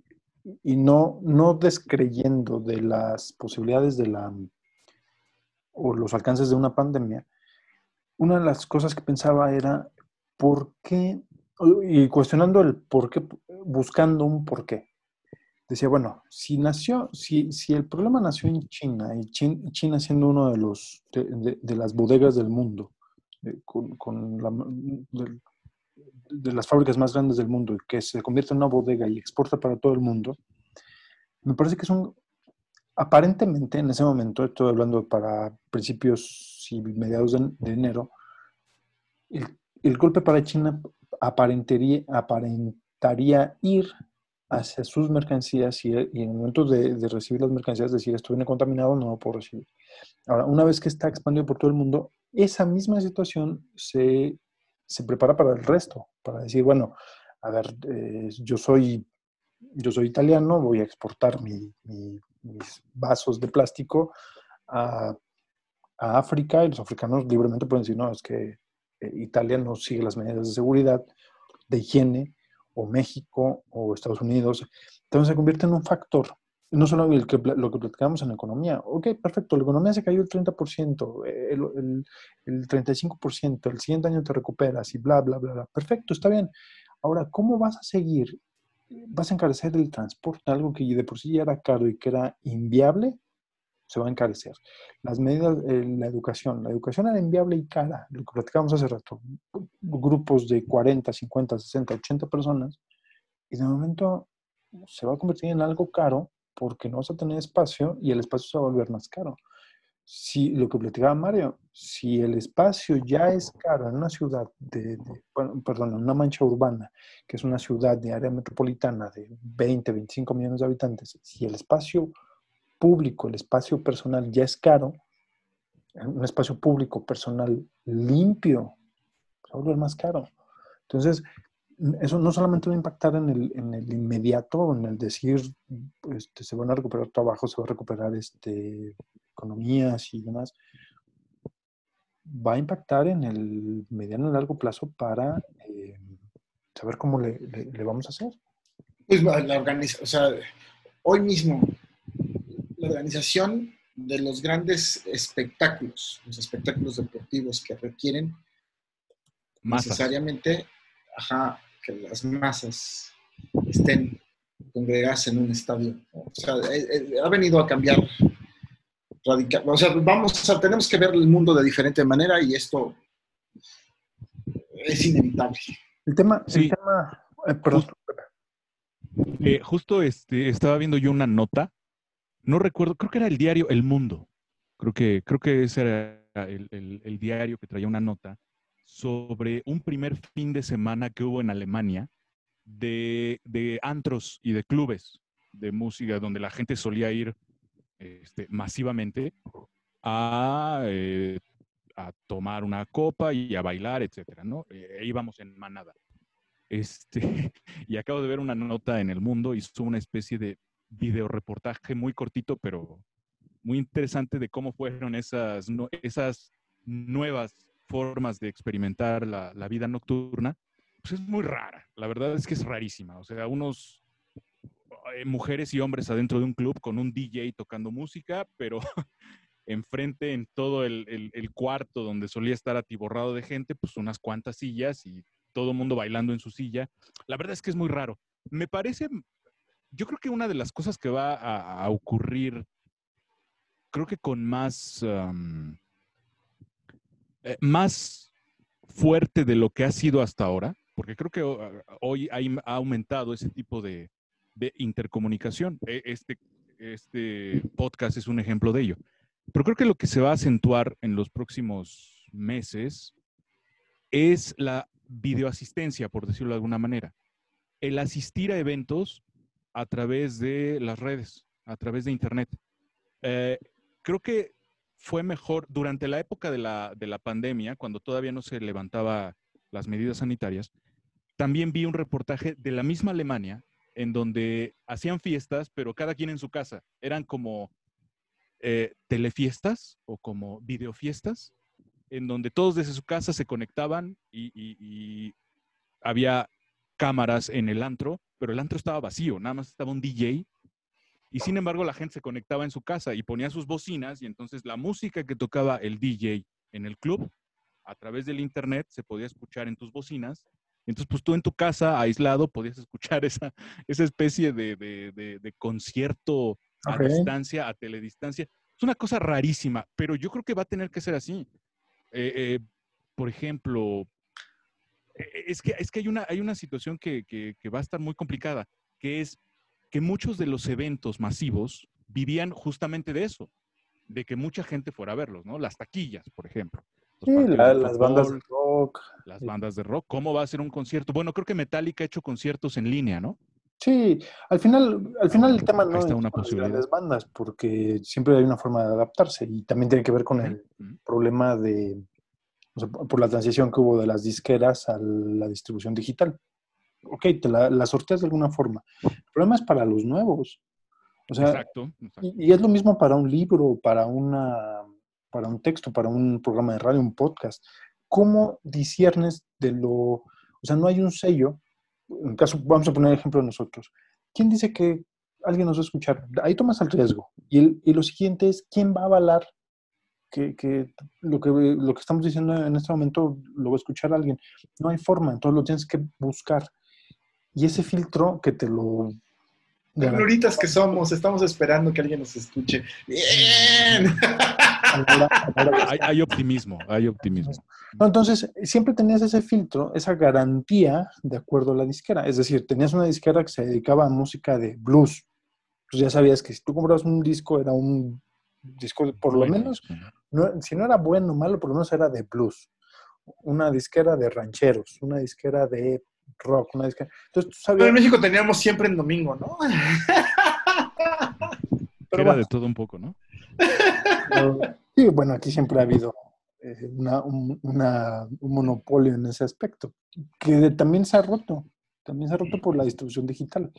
y no, no descreyendo de las posibilidades de la o los alcances de una pandemia, una de las cosas que pensaba era por qué, y cuestionando el por qué, buscando un por qué. Decía, bueno, si nació, si, si el problema nació en China, y Chin- China siendo uno de los de, de- de las bodegas del mundo, eh, con, con la, del- de las fábricas más grandes del mundo, y que se convierte en una bodega y exporta para todo el mundo, me parece que es un, aparentemente en ese momento, estoy hablando para principios y mediados de, de enero, el, el golpe para China aparentaría, aparentaría ir hacia sus mercancías y, y en el momento de, de recibir las mercancías decir esto viene contaminado, no lo puedo recibir. Ahora, una vez que está expandido por todo el mundo, esa misma situación se, se prepara para el resto, para decir, bueno, a ver, eh, yo soy yo soy italiano, voy a exportar mi- mi- mis vasos de plástico a, a África y los africanos libremente pueden decir, no, es que eh, Italia no sigue las medidas de seguridad, de higiene, o México, o Estados Unidos. Entonces se convierte en un factor. No solo el que, lo que platicamos en economía. Ok, perfecto, la economía se cayó el 30%, eh, el 35%, el siguiente año te recuperas y bla, bla, bla, bla. Perfecto, está bien. Ahora, ¿cómo vas a seguir vas a encarecer el transporte, algo que de por sí ya era caro y que era inviable, se va a encarecer. Las medidas, eh, la educación, la educación era inviable y cara, lo que platicamos hace rato, grupos de 40, 50, 60, 80 personas, y de momento se va a convertir en algo caro porque no vas a tener espacio y el espacio se va a volver más caro. Si lo que platicaba Mario, si el espacio ya es caro en una ciudad de, de- bueno, perdón, en una mancha urbana, que es una ciudad de área metropolitana de 20, 25 millones de habitantes, si el espacio público, el espacio personal ya es caro, un espacio público personal limpio, se va a volver más caro. Entonces, eso no solamente va a impactar en el, en el inmediato, en el decir, este, se van a recuperar trabajos, se va a recuperar este, economías y demás, va a impactar en el mediano y largo plazo para eh, saber cómo le, le- le vamos a hacer. Pues la la organiza, o sea, hoy mismo la organización de los grandes espectáculos, los espectáculos deportivos que requieren Masas. necesariamente ajá, que las masas estén congregadas en un estadio. O sea, eh, eh, ha venido a cambiar radical. O sea, vamos a, tenemos que ver el mundo de diferente manera y esto es inevitable. El tema, el tema eh, perdón, Eh, justo este, estaba viendo yo una nota, no recuerdo, creo que era el diario El Mundo, creo que, creo que ese era el, diario que traía una nota sobre un primer fin de semana que hubo en Alemania de, antros y de clubes de música donde la gente solía ir este, masivamente a, eh, a tomar una copa y a bailar, etcétera, ¿no? Eh, íbamos en manada. Este, y acabo de ver una nota en El Mundo, hizo una especie de videoreportaje muy cortito, pero muy interesante de cómo fueron esas, esas nuevas formas de experimentar la, la vida nocturna. Pues es muy rara, la verdad es que es rarísima. O sea, unos eh, mujeres y hombres adentro de un club con un DJ tocando música, pero enfrente en todo el, el- el cuarto donde solía estar atiborrado de gente, pues unas cuantas sillas y todo el mundo bailando en su silla. La verdad es que es muy raro. Me parece, yo creo que una de las cosas que va a, a ocurrir, creo que con más, am, eh, más fuerte de lo que ha sido hasta ahora, porque creo que ho- hoy ha aumentado ese tipo de, de intercomunicación. E- Este, este podcast es un ejemplo de ello. Pero creo que lo que se va a acentuar en los próximos meses es la videoasistencia, por decirlo de alguna manera. El asistir a eventos a través de las redes, a través de Internet. Eh, creo que fue mejor durante la época de la, de la pandemia, cuando todavía no se levantaba las medidas sanitarias. También vi un reportaje de la misma Alemania en donde hacían fiestas, pero cada quien en su casa. Eran como eh, telefiestas o como videofiestas, en donde todos desde su casa se conectaban y, había cámaras en el antro, pero el antro estaba vacío, nada más estaba un DJ. Y sin embargo, la gente se conectaba en su casa y ponía sus bocinas y entonces la música que tocaba el DJ en el club, a través del internet, se podía escuchar en tus bocinas. Entonces, pues tú en tu casa, aislado, podías escuchar esa, esa especie de, de- de- de concierto a distancia, a teledistancia. Es una cosa rarísima, pero yo creo que va a tener que ser así. Eh, eh, por ejemplo, es que, es que hay, una, hay una situación que, que- que va a estar muy complicada, que es que muchos de los eventos masivos vivían justamente de eso, de que mucha gente fuera a verlos, ¿no? Las taquillas, por ejemplo. Sí, la- las bandas de rock. las bandas de rock. ¿Cómo va a ser un concierto? Bueno, creo que Metallica ha hecho conciertos en línea, ¿no? Sí, al final, al final el tema no es una las posibilidad. grandes bandas, porque siempre hay una forma de adaptarse y también tiene que ver con el problema de, o sea, por la transición que hubo de las disqueras a la distribución digital. Ok, te la, la sorteas de alguna forma. El problema es para los nuevos. O sea, Exacto. exacto. y, y es lo mismo para un libro, para una, para un texto, para un programa de radio, un podcast. ¿Cómo disiernes de lo, o sea, no hay un sello? En caso, vamos a poner el ejemplo de nosotros. ¿Quién dice que alguien nos va a escuchar? Ahí tomas el riesgo. Y, el- y lo siguiente es, ¿quién va a avalar que, que lo que lo que estamos diciendo en este momento lo va a escuchar alguien? No hay forma, entonces lo tienes que buscar. Y ese filtro que te lo... Gloritas que somos, estamos esperando que alguien nos escuche. Bien. Hay, hay optimismo, hay optimismo. No, entonces, siempre tenías ese filtro, esa garantía de acuerdo a la disquera. Es decir, tenías una disquera que se dedicaba a música de blues. Pues ya sabías que si tú comprabas un disco, era un disco, por lo menos, no- si no era bueno o malo, por lo menos era de blues. Una disquera de rancheros, una disquera de rock, una disquera. Entonces tú Pero en México teníamos siempre en domingo, ¿no? Pero Era bueno. de todo un poco, ¿no? pero- sí, bueno, aquí siempre ha habido eh, una- un, una- un monopolio en ese aspecto, que también se ha roto, también se ha roto por la distribución digital.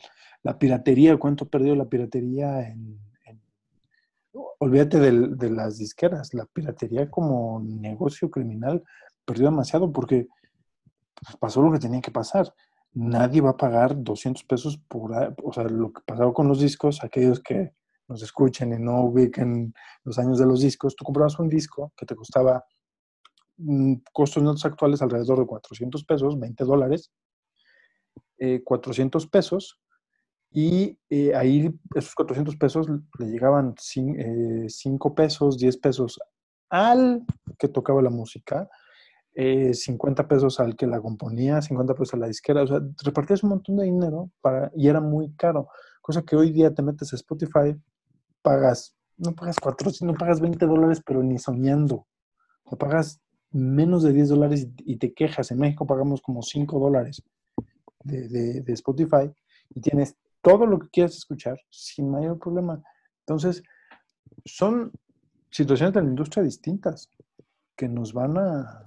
La piratería, ¿cuánto ha perdido la piratería en... olvídate de las disqueras, la piratería como negocio criminal perdió demasiado porque pues, pasó lo que tenía que pasar. Nadie va a pagar 200 pesos por, a- o sea, lo que pasaba con los discos, aquellos que nos escuchen y no ubiquen los años de los discos, tú comprabas un disco que te costaba mm, costos netos actuales alrededor de 400 pesos, 20 dólares, eh, 400 pesos, y eh, ahí esos 400 pesos le llegaban 5 pesos, 10 pesos al que tocaba la música, eh, 50 pesos al que la componía, 50 pesos a la disquera, o sea, repartías un montón de dinero para, y era muy caro, cosa que hoy día te metes a Spotify, pagas, no pagas 400, no pagas 20 dólares, pero ni soñando, o pagas menos de 10 dólares y, y te quejas, en México pagamos como 5 dólares de, de- de Spotify y tienes todo lo que quieras escuchar sin mayor problema. Entonces, son situaciones de la industria distintas que nos van a,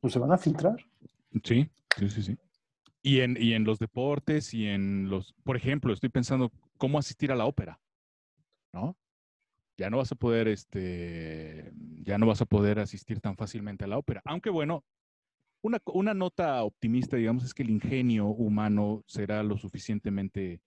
pues se van a filtrar. Sí, sí, sí, sí. Y en, y en los deportes y en los, por ejemplo, estoy pensando cómo asistir a la ópera, ¿no? Ya no vas a poder, este, ya no vas a poder asistir tan fácilmente a la ópera. Aunque bueno, una, una nota optimista, digamos, es que el ingenio humano será lo suficientemente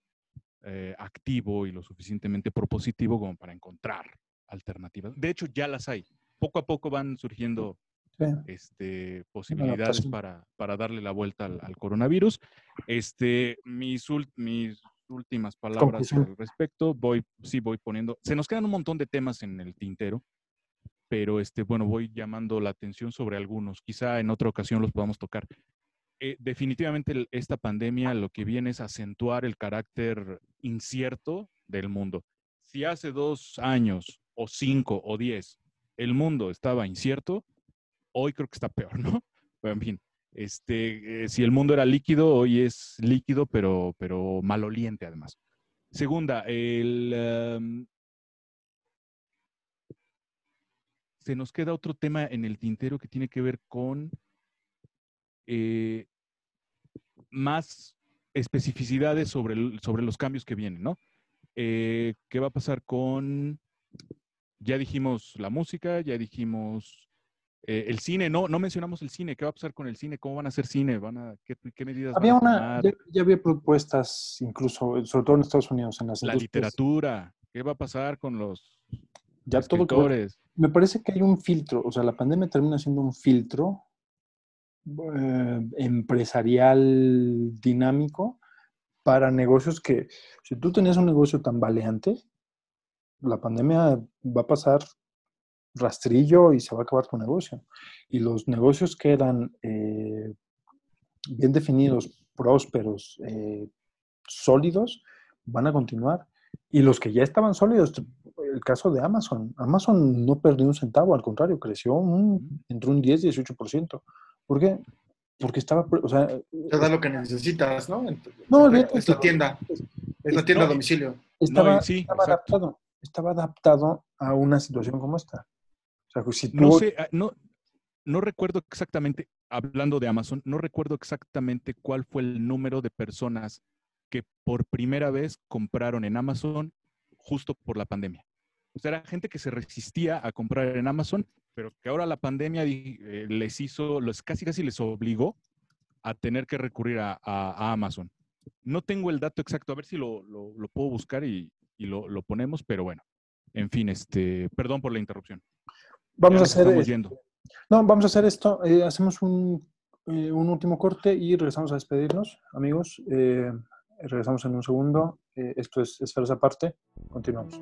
eh, activo y lo suficientemente propositivo como para encontrar alternativas. De hecho, ya las hay. Poco a poco van surgiendo Sí. este, posibilidades para, para darle la vuelta al, al coronavirus. Este, mis, ul- mis últimas palabras Conclusión. al respecto, voy, sí voy poniendo, se nos quedan un montón de temas en el tintero, pero este, bueno, voy llamando la atención sobre algunos. Quizá en otra ocasión los podamos tocar. Eh, definitivamente esta pandemia lo que viene es acentuar el carácter incierto del mundo. Si hace dos años o cinco o diez el mundo estaba incierto, hoy creo que está peor, ¿no? Pero en fin, este, eh, si el mundo era líquido, hoy es líquido, pero, pero maloliente además. Segunda, el, em, se nos queda otro tema en el tintero que tiene que ver con eh, más especificidades sobre, el- sobre los cambios que vienen, ¿no? Eh, ¿Qué va a pasar con, ya dijimos la música, ya dijimos eh, el cine, no, no mencionamos el cine, ¿qué va a pasar con el cine? ¿Cómo van a hacer cine? ¿Van a, qué, qué medidas Había van a una, tomar? ya, ya había propuestas, incluso, sobre todo en Estados Unidos, en las La literatura, ¿qué va a pasar con los Ya todo? Me parece que hay un filtro, o sea, la pandemia termina siendo un filtro eh, empresarial dinámico para negocios que, si tú tenías un negocio tan valeante, la pandemia va a pasar rastrillo y se va a acabar tu negocio. Y los negocios que eran eh, bien definidos, prósperos, eh, sólidos, van a continuar. Y los que ya estaban sólidos, el caso de Amazon, Amazon no perdió un centavo, al contrario, creció un, entre un 10 y 18%. ¿Por qué? Porque estaba, o sea, Te da lo que necesitas, ¿no? No, es, es la tienda. Es la tienda a no, domicilio. estaba, sí, estaba adaptado, estaba adaptado a una situación como esta. O sea, si tú, No sé, ah, no, no recuerdo exactamente, hablando de Amazon, no recuerdo exactamente cuál fue el número de personas que por primera vez compraron en Amazon justo por la pandemia. O sea, era gente que se resistía a comprar en Amazon, pero que ahora la pandemia eh, les hizo, los, casi casi les obligó a tener que recurrir a, a- a Amazon. No tengo el dato exacto, a ver si lo, lo- lo puedo buscar y, y lo, lo ponemos, pero bueno, en fin, este, perdón por la interrupción. vamos Ya a hacer estamos yendo. No, vamos a hacer esto. eh, hacemos un, eh, un último corte y regresamos a despedirnos, amigos. Regresamos en un segundo. Esto es Esferas Aparte. Continuamos.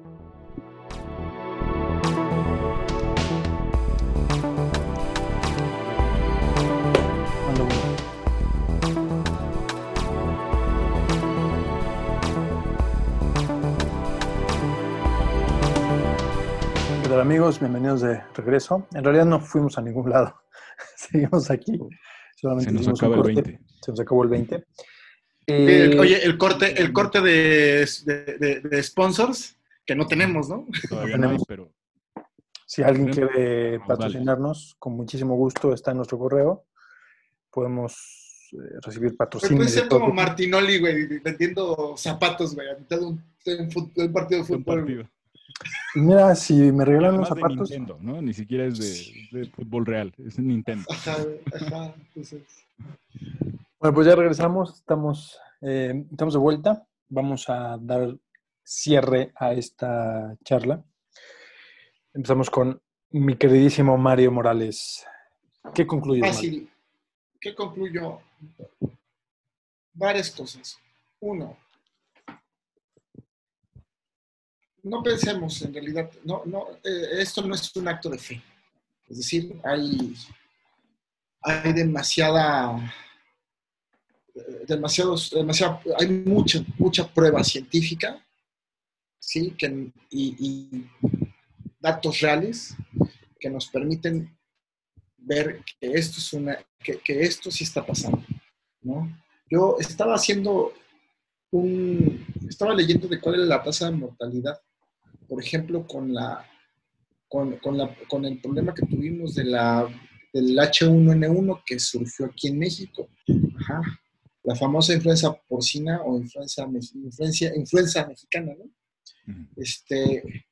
Tal amigos? Bienvenidos de regreso. En realidad no fuimos a ningún lado. Seguimos aquí. Solamente Se nos acaba el corte. 20. Se nos acabó el 20. Sí, Eh, el- oye, el corte, el corte de, de- de- de sponsors que no tenemos, ¿no? Todavía no tenemos. pero Si alguien quiere Vale. patrocinarnos, con muchísimo gusto está en nuestro correo. Podemos eh, recibir Pero patrocinio. puede de ser todo como. Martinoli, güey, vendiendo zapatos, güey, a mitad de un, de un fut- de un partido de Un fútbol. Mira, si me regalan unos Además de zapatos, Nintendo, ¿no? Ni siquiera es de, de fútbol real, es Nintendo. Ajá, ajá. Entonces, Bueno, pues ya regresamos, estamos, eh, estamos de vuelta. Vamos a dar cierre a esta charla. Empezamos con mi queridísimo Mario Morales. ¿Qué concluyes? Mario? fácil. ¿Qué concluyo? Varias cosas. Uno, no pensemos en realidad, no, no, eh, esto no es un acto de fe. Es decir, hay, hay demasiada, eh, demasiados, demasiada, hay mucha, mucha prueba científica, ¿sí? Que, y, datos reales que nos permiten ver que esto es una, que, que esto sí está pasando, ¿no? Yo estaba haciendo un, estaba leyendo de cuál era la tasa de mortalidad, por ejemplo, con la, con, con la, con el problema que tuvimos de la, del H1N1 que surgió aquí en México, Ajá. la famosa influenza porcina o influenza, influencia, influenza mexicana, ¿no? Este,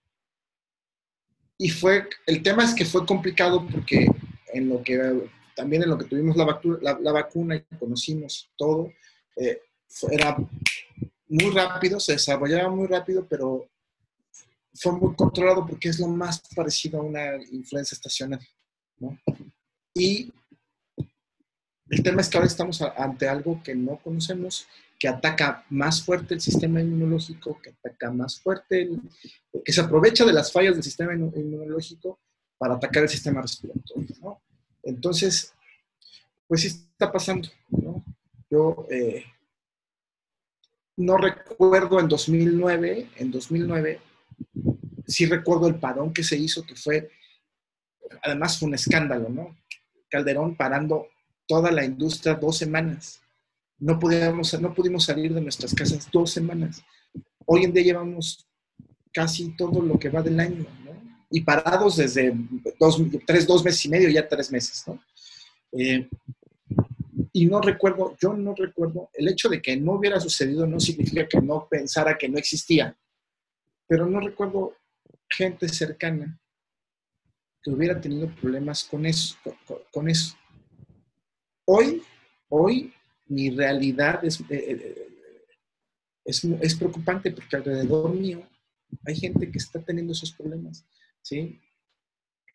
y fue, el tema es que fue complicado porque en lo que, también en lo que tuvimos la, vacu- la, la vacuna y conocimos todo, eh, era muy rápido, se desarrollaba muy rápido, pero fue muy controlado porque es lo más parecido a una influenza estacional. ¿no? Y el tema es que ahora estamos ante algo que no conocemos, que ataca más fuerte el sistema inmunológico, que ataca más fuerte, el- que se aprovecha de las fallas del sistema inmu- inmunológico para atacar el sistema respiratorio. ¿no? Entonces, pues sí está pasando. ¿no? Yo eh, no recuerdo en 2009, en 2009, sí recuerdo el parón que se hizo, que fue, además fue un escándalo, ¿no? Calderón parando toda la industria dos semanas. No, podíamos, no pudimos salir de nuestras casas dos semanas. Hoy en día llevamos casi todo lo que va del año, ¿no? Y parados desde dos, tres, dos meses y medio, ya tres meses, ¿no? Eh, y no recuerdo, yo no recuerdo, el hecho de que no hubiera sucedido no significa que no pensara que no existía, pero no recuerdo gente cercana que hubiera tenido problemas con eso. Con, eso. Hoy, hoy, mi realidad es, eh, eh, es, es, preocupante porque alrededor mío hay gente que está teniendo esos problemas, ¿sí?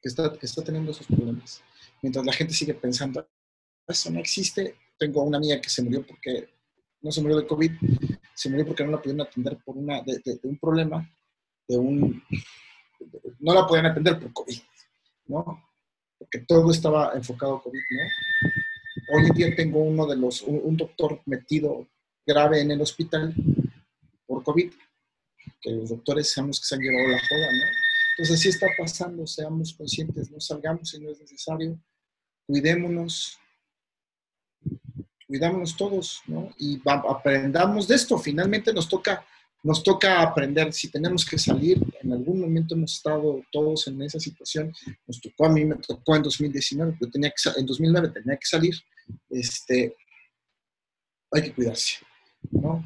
Que está, que está teniendo esos problemas. Mientras la gente sigue pensando, eso no existe. Tengo una amiga que se murió porque no se murió de COVID, se murió porque no la pudieron atender por una, de un problema, no la podían atender por COVID, ¿no? Porque todo estaba enfocado a COVID, ¿no? Hoy en día tengo uno de los, un, doctor metido grave en el hospital por COVID, que los doctores sabemos que se han llevado la joda, ¿no? Entonces, así está pasando, seamos conscientes, no salgamos si no es necesario, cuidémonos, cuidámonos todos, ¿no? Y aprendamos de esto. Finalmente nos toca, nos toca aprender. Si tenemos que salir, en algún momento hemos estado todos en esa situación. Nos tocó, a mí me tocó en 2019, yo tenía que, en 2009 tenía que salir. Este, hay que cuidarse, ¿no?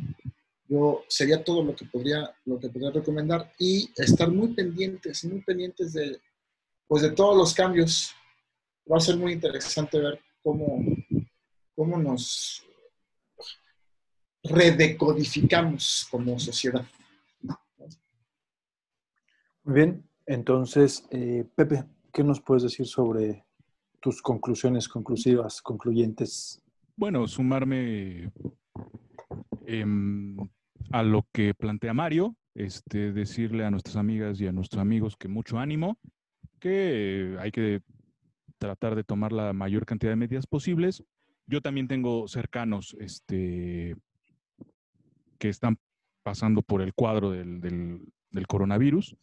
Yo sería todo lo que podría, lo que podría recomendar y estar muy pendientes, muy pendientes de, pues de todos los cambios. Va a ser muy interesante ver cómo, cómo nos redecodificamos como sociedad. Muy bien, entonces, eh, Pepe, ¿qué nos puedes decir sobre tus conclusiones conclusivas, concluyentes? Bueno, sumarme eh, a lo que plantea Mario, este, decirle a nuestras amigas y a nuestros amigos que mucho ánimo, que hay que tratar de tomar la mayor cantidad de medidas posibles. Yo también tengo cercanos este, que están pasando por el cuadro del, del, coronavirus.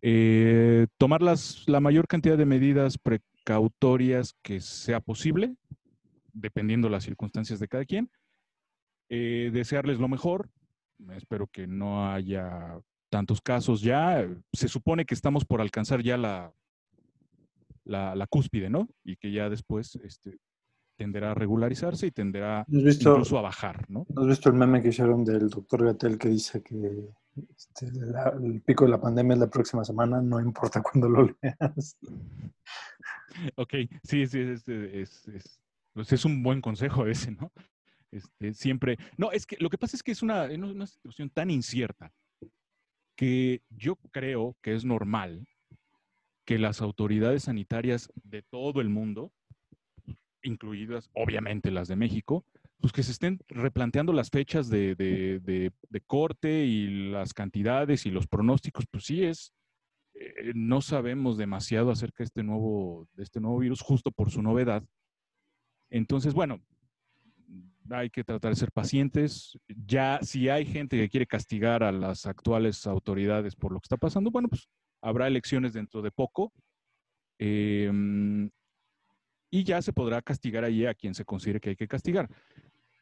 Eh, tomar las, la mayor cantidad de medidas precautorias que sea posible, dependiendo las circunstancias de cada quien. Eh, desearles lo mejor. Espero que no haya tantos casos ya. Se supone que estamos por alcanzar ya la, la, la cúspide, ¿no? Y que ya después este, tenderá a regularizarse y tenderá ¿Has visto, incluso a bajar, ¿no? ¿Has visto el meme que hicieron del doctor Gatel que dice que este, la- el pico de la pandemia es la próxima semana? No importa cuándo lo leas. Ok, sí, sí, es, es, es- pues es un buen consejo ese, ¿no? Este, siempre. No, es que lo que pasa es que es una, es una situación tan incierta que yo creo que es normal que las autoridades sanitarias de todo el mundo, incluidas obviamente las de México, pues que se estén replanteando las fechas de, de- de- de corte y las cantidades y los pronósticos, pues sí es, eh, no sabemos demasiado acerca de este nuevo, de este nuevo virus, justo por su novedad. Entonces, bueno, hay que tratar de ser pacientes. Ya, si hay gente que quiere castigar a las actuales autoridades por lo que está pasando, bueno, pues habrá elecciones dentro de poco. em, y ya se podrá castigar ahí a quien se considere que hay que castigar.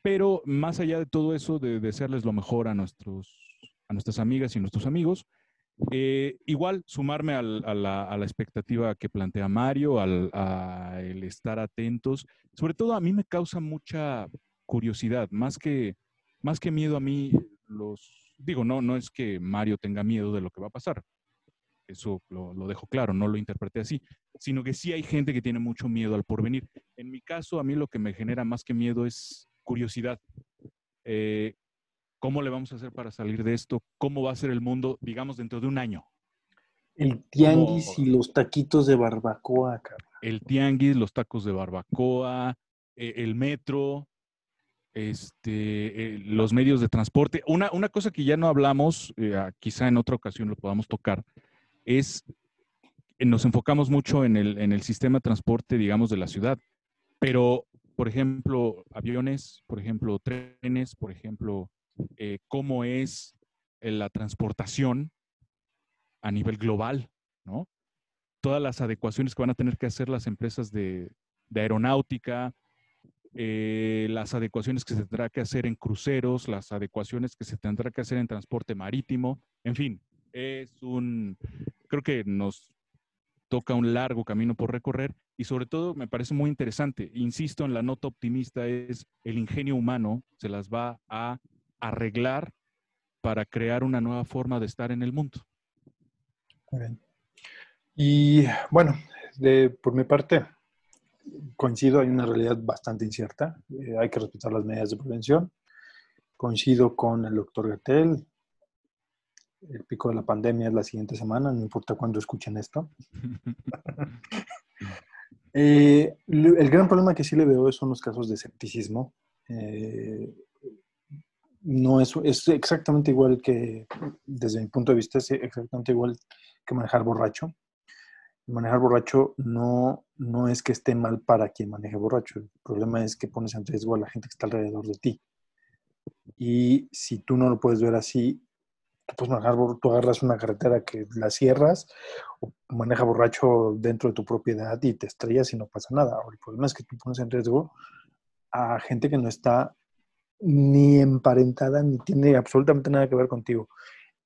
Pero más allá de todo eso, de desearles lo mejor a, nuestros, a nuestras amigas y nuestros amigos, eh, igual sumarme a, la, a la expectativa que plantea Mario, al estar atentos. Sobre todo a mí me causa mucha curiosidad, más que, más que miedo a mí, los, digo, no, no es que Mario tenga miedo de lo que va a pasar. Eso lo, lo dejo claro, no lo interpreté así, sino que sí hay gente que tiene mucho miedo al porvenir. En mi caso, a mí lo que me genera más que miedo es curiosidad. Eh, ¿Cómo le vamos a hacer para salir de esto? ¿Cómo va a ser el mundo, digamos, dentro de un año? El tianguis y los taquitos de barbacoa, cabrón. El tianguis, los tacos de barbacoa, eh, el metro, este, eh, los medios de transporte. Una, una cosa que ya no hablamos, eh, quizá en otra ocasión lo podamos tocar, es, eh, nos enfocamos mucho en el, en el sistema de transporte, digamos, de la ciudad. Pero, por ejemplo, aviones, por ejemplo, trenes, por ejemplo, eh, cómo es eh, la transportación a nivel global, ¿no? Todas las adecuaciones que van a tener que hacer las empresas de, de aeronáutica, las adecuaciones que se tendrá que hacer en cruceros, las adecuaciones que se tendrá que hacer en transporte marítimo, en fin, es un, creo que nos toca un largo camino por recorrer y sobre todo me parece muy interesante, insisto en la nota optimista, es el ingenio humano se las va a arreglar para crear una nueva forma de estar en el mundo. Muy bien. Y bueno, por mi parte, coincido, hay una realidad bastante incierta. eh, hay que respetar las medidas de prevención. Coincido con el doctor Gatel. El pico de la pandemia es la siguiente semana, no importa cuándo escuchen esto. Eh, el gran problema que sí le veo son los casos de escepticismo. Eh, no es, es exactamente igual que, desde mi punto de vista, es exactamente igual que manejar borracho. Manejar borracho no, no es que esté mal para quien maneje borracho. El problema es que pones en riesgo a la gente que está alrededor de ti. Y si tú no lo puedes ver así, tú puedes manejar, tú agarras una carretera que la cierras o maneja borracho dentro de tu propiedad y te estrellas y no pasa nada. El problema es que tú pones en riesgo a gente que no está ni emparentada ni tiene absolutamente nada que ver contigo.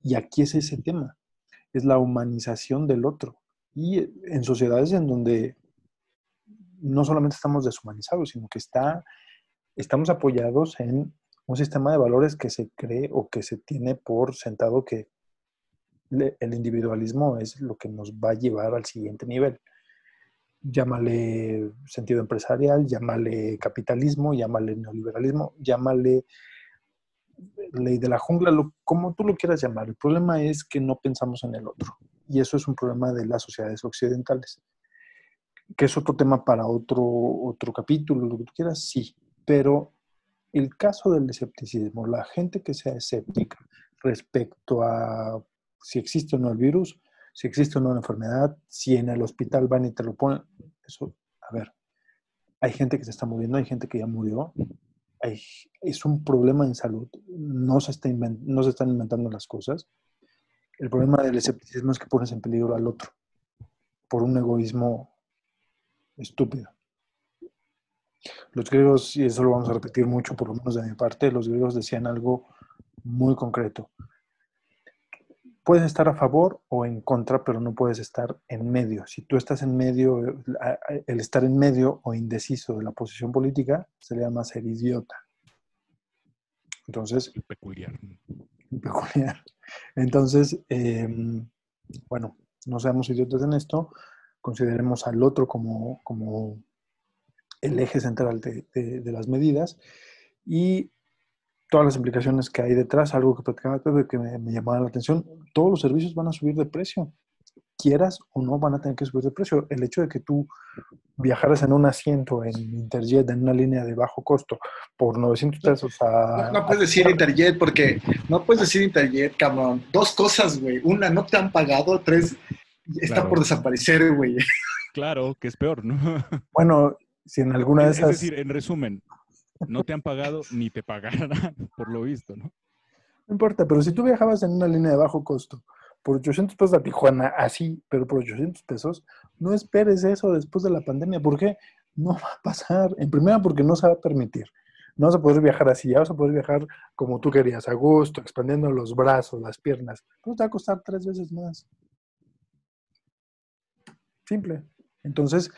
Y aquí es ese tema, es la humanización del otro. Y en sociedades en donde no solamente estamos deshumanizados, sino que está, estamos apoyados en un sistema de valores que se cree o que se tiene por sentado que el individualismo es lo que nos va a llevar al siguiente nivel. Llámale sentido empresarial, llámale capitalismo, llámale neoliberalismo, llámale ley de la jungla, lo- como tú lo quieras llamar. El problema es que no pensamos en el otro. Y eso es un problema de las sociedades occidentales. Que es otro tema para otro, otro capítulo, lo que tú quieras, sí. Pero el caso del escepticismo, la gente que sea escéptica respecto a si existe o no el virus, si existe o no la enfermedad, si en el hospital van y te lo ponen, eso, a ver, hay gente que se está muriendo, hay gente que ya murió, hay- es un problema en salud, no se, está no se están inventando las cosas. El problema del escepticismo es que pones en peligro al otro por un egoísmo estúpido. Los griegos, y eso lo vamos a repetir mucho, por lo menos de mi parte, los griegos decían algo muy concreto. puedes estar a favor o en contra, pero no puedes estar en medio. Si tú estás en medio, el estar en medio o indeciso de la posición política se le llama ser idiota. Entonces, El peculiar. peculiar. Entonces, eh, bueno, no seamos idiotas en esto, consideremos al otro como, como el eje central de, de- de las medidas y todas las implicaciones que hay detrás, algo que platicaba Pepe que me, me llamaba la atención, todos los servicios van a subir de precio, quieras o no van a tener que subir de precio. El hecho de que tú viajaras en un asiento en Interjet, en una línea de bajo costo, por 900 pesos a... No, no puedes decir Interjet porque no puedes decir Interjet, cabrón. Dos cosas, güey. Una, no te han pagado. Tres, está Claro. por desaparecer, güey. Claro, que es peor, ¿no? Bueno, si en alguna de Es decir, en resumen, no te han pagado ni te pagarán, por lo visto, ¿no? No importa, pero si tú viajabas en una línea de bajo costo por 800 pesos a Tijuana, así, pero por 800 pesos, no esperes eso después de la pandemia. ¿Por qué? No va a pasar. En primera, porque no se va a permitir. No vas a poder viajar así, ya vas a poder viajar como tú querías, a gusto, expandiendo los brazos, las piernas. Pero te va a costar tres veces más. Simple. Entonces,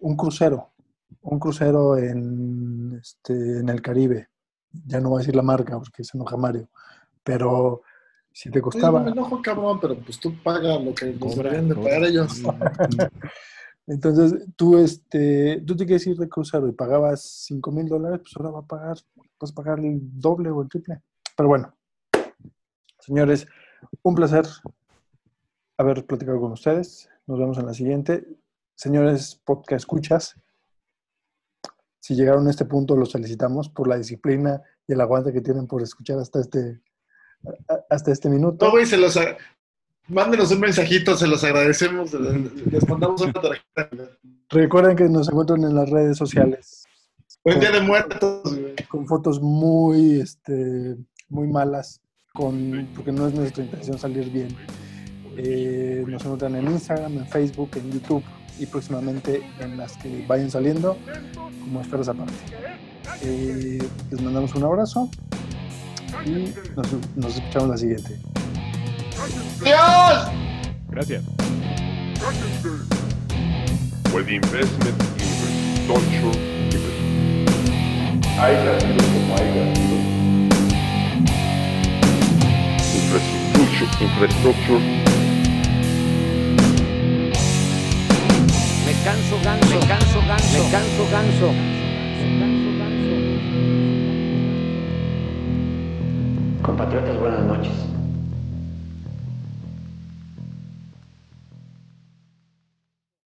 un crucero, un crucero en, este, en el Caribe, ya no voy a decir la marca porque se enoja Mario, pero si te Oye, costaba, no me enojo, cabrón, pero pues tú pagas lo que nos deberían de pagar ellos. entonces tú, este, tú te quieres ir de crucero y pagabas 5 mil dólares, pues ahora va a pagar, vas a pagar el doble o el triple. Pero bueno, señores, un placer haber platicado con ustedes. Nos vemos en la siguiente. Señores podcast escuchas, si llegaron a este punto, los felicitamos por la disciplina y el aguante que tienen por escuchar hasta este, hasta este minuto. No, güey, se los. a- Mándenos un mensajito, se los agradecemos. Les mandamos una tarjeta. Recuerden que nos encuentran en las redes sociales Buen día de muertos, güey. con fotos muy, este, muy malas, con, porque no es nuestra intención salir bien. Eh, nos encuentran en Instagram, en Facebook, en YouTube y próximamente en las que vayan saliendo como esferas aparte. Eh, les mandamos un abrazo y nos, nos escuchamos la siguiente. ¡Dios! Gracias. Where the investment in como sido, infrastructure, infrastructure canso ganso, me canso ganso, me canso ganso. Compatriotas, buenas noches.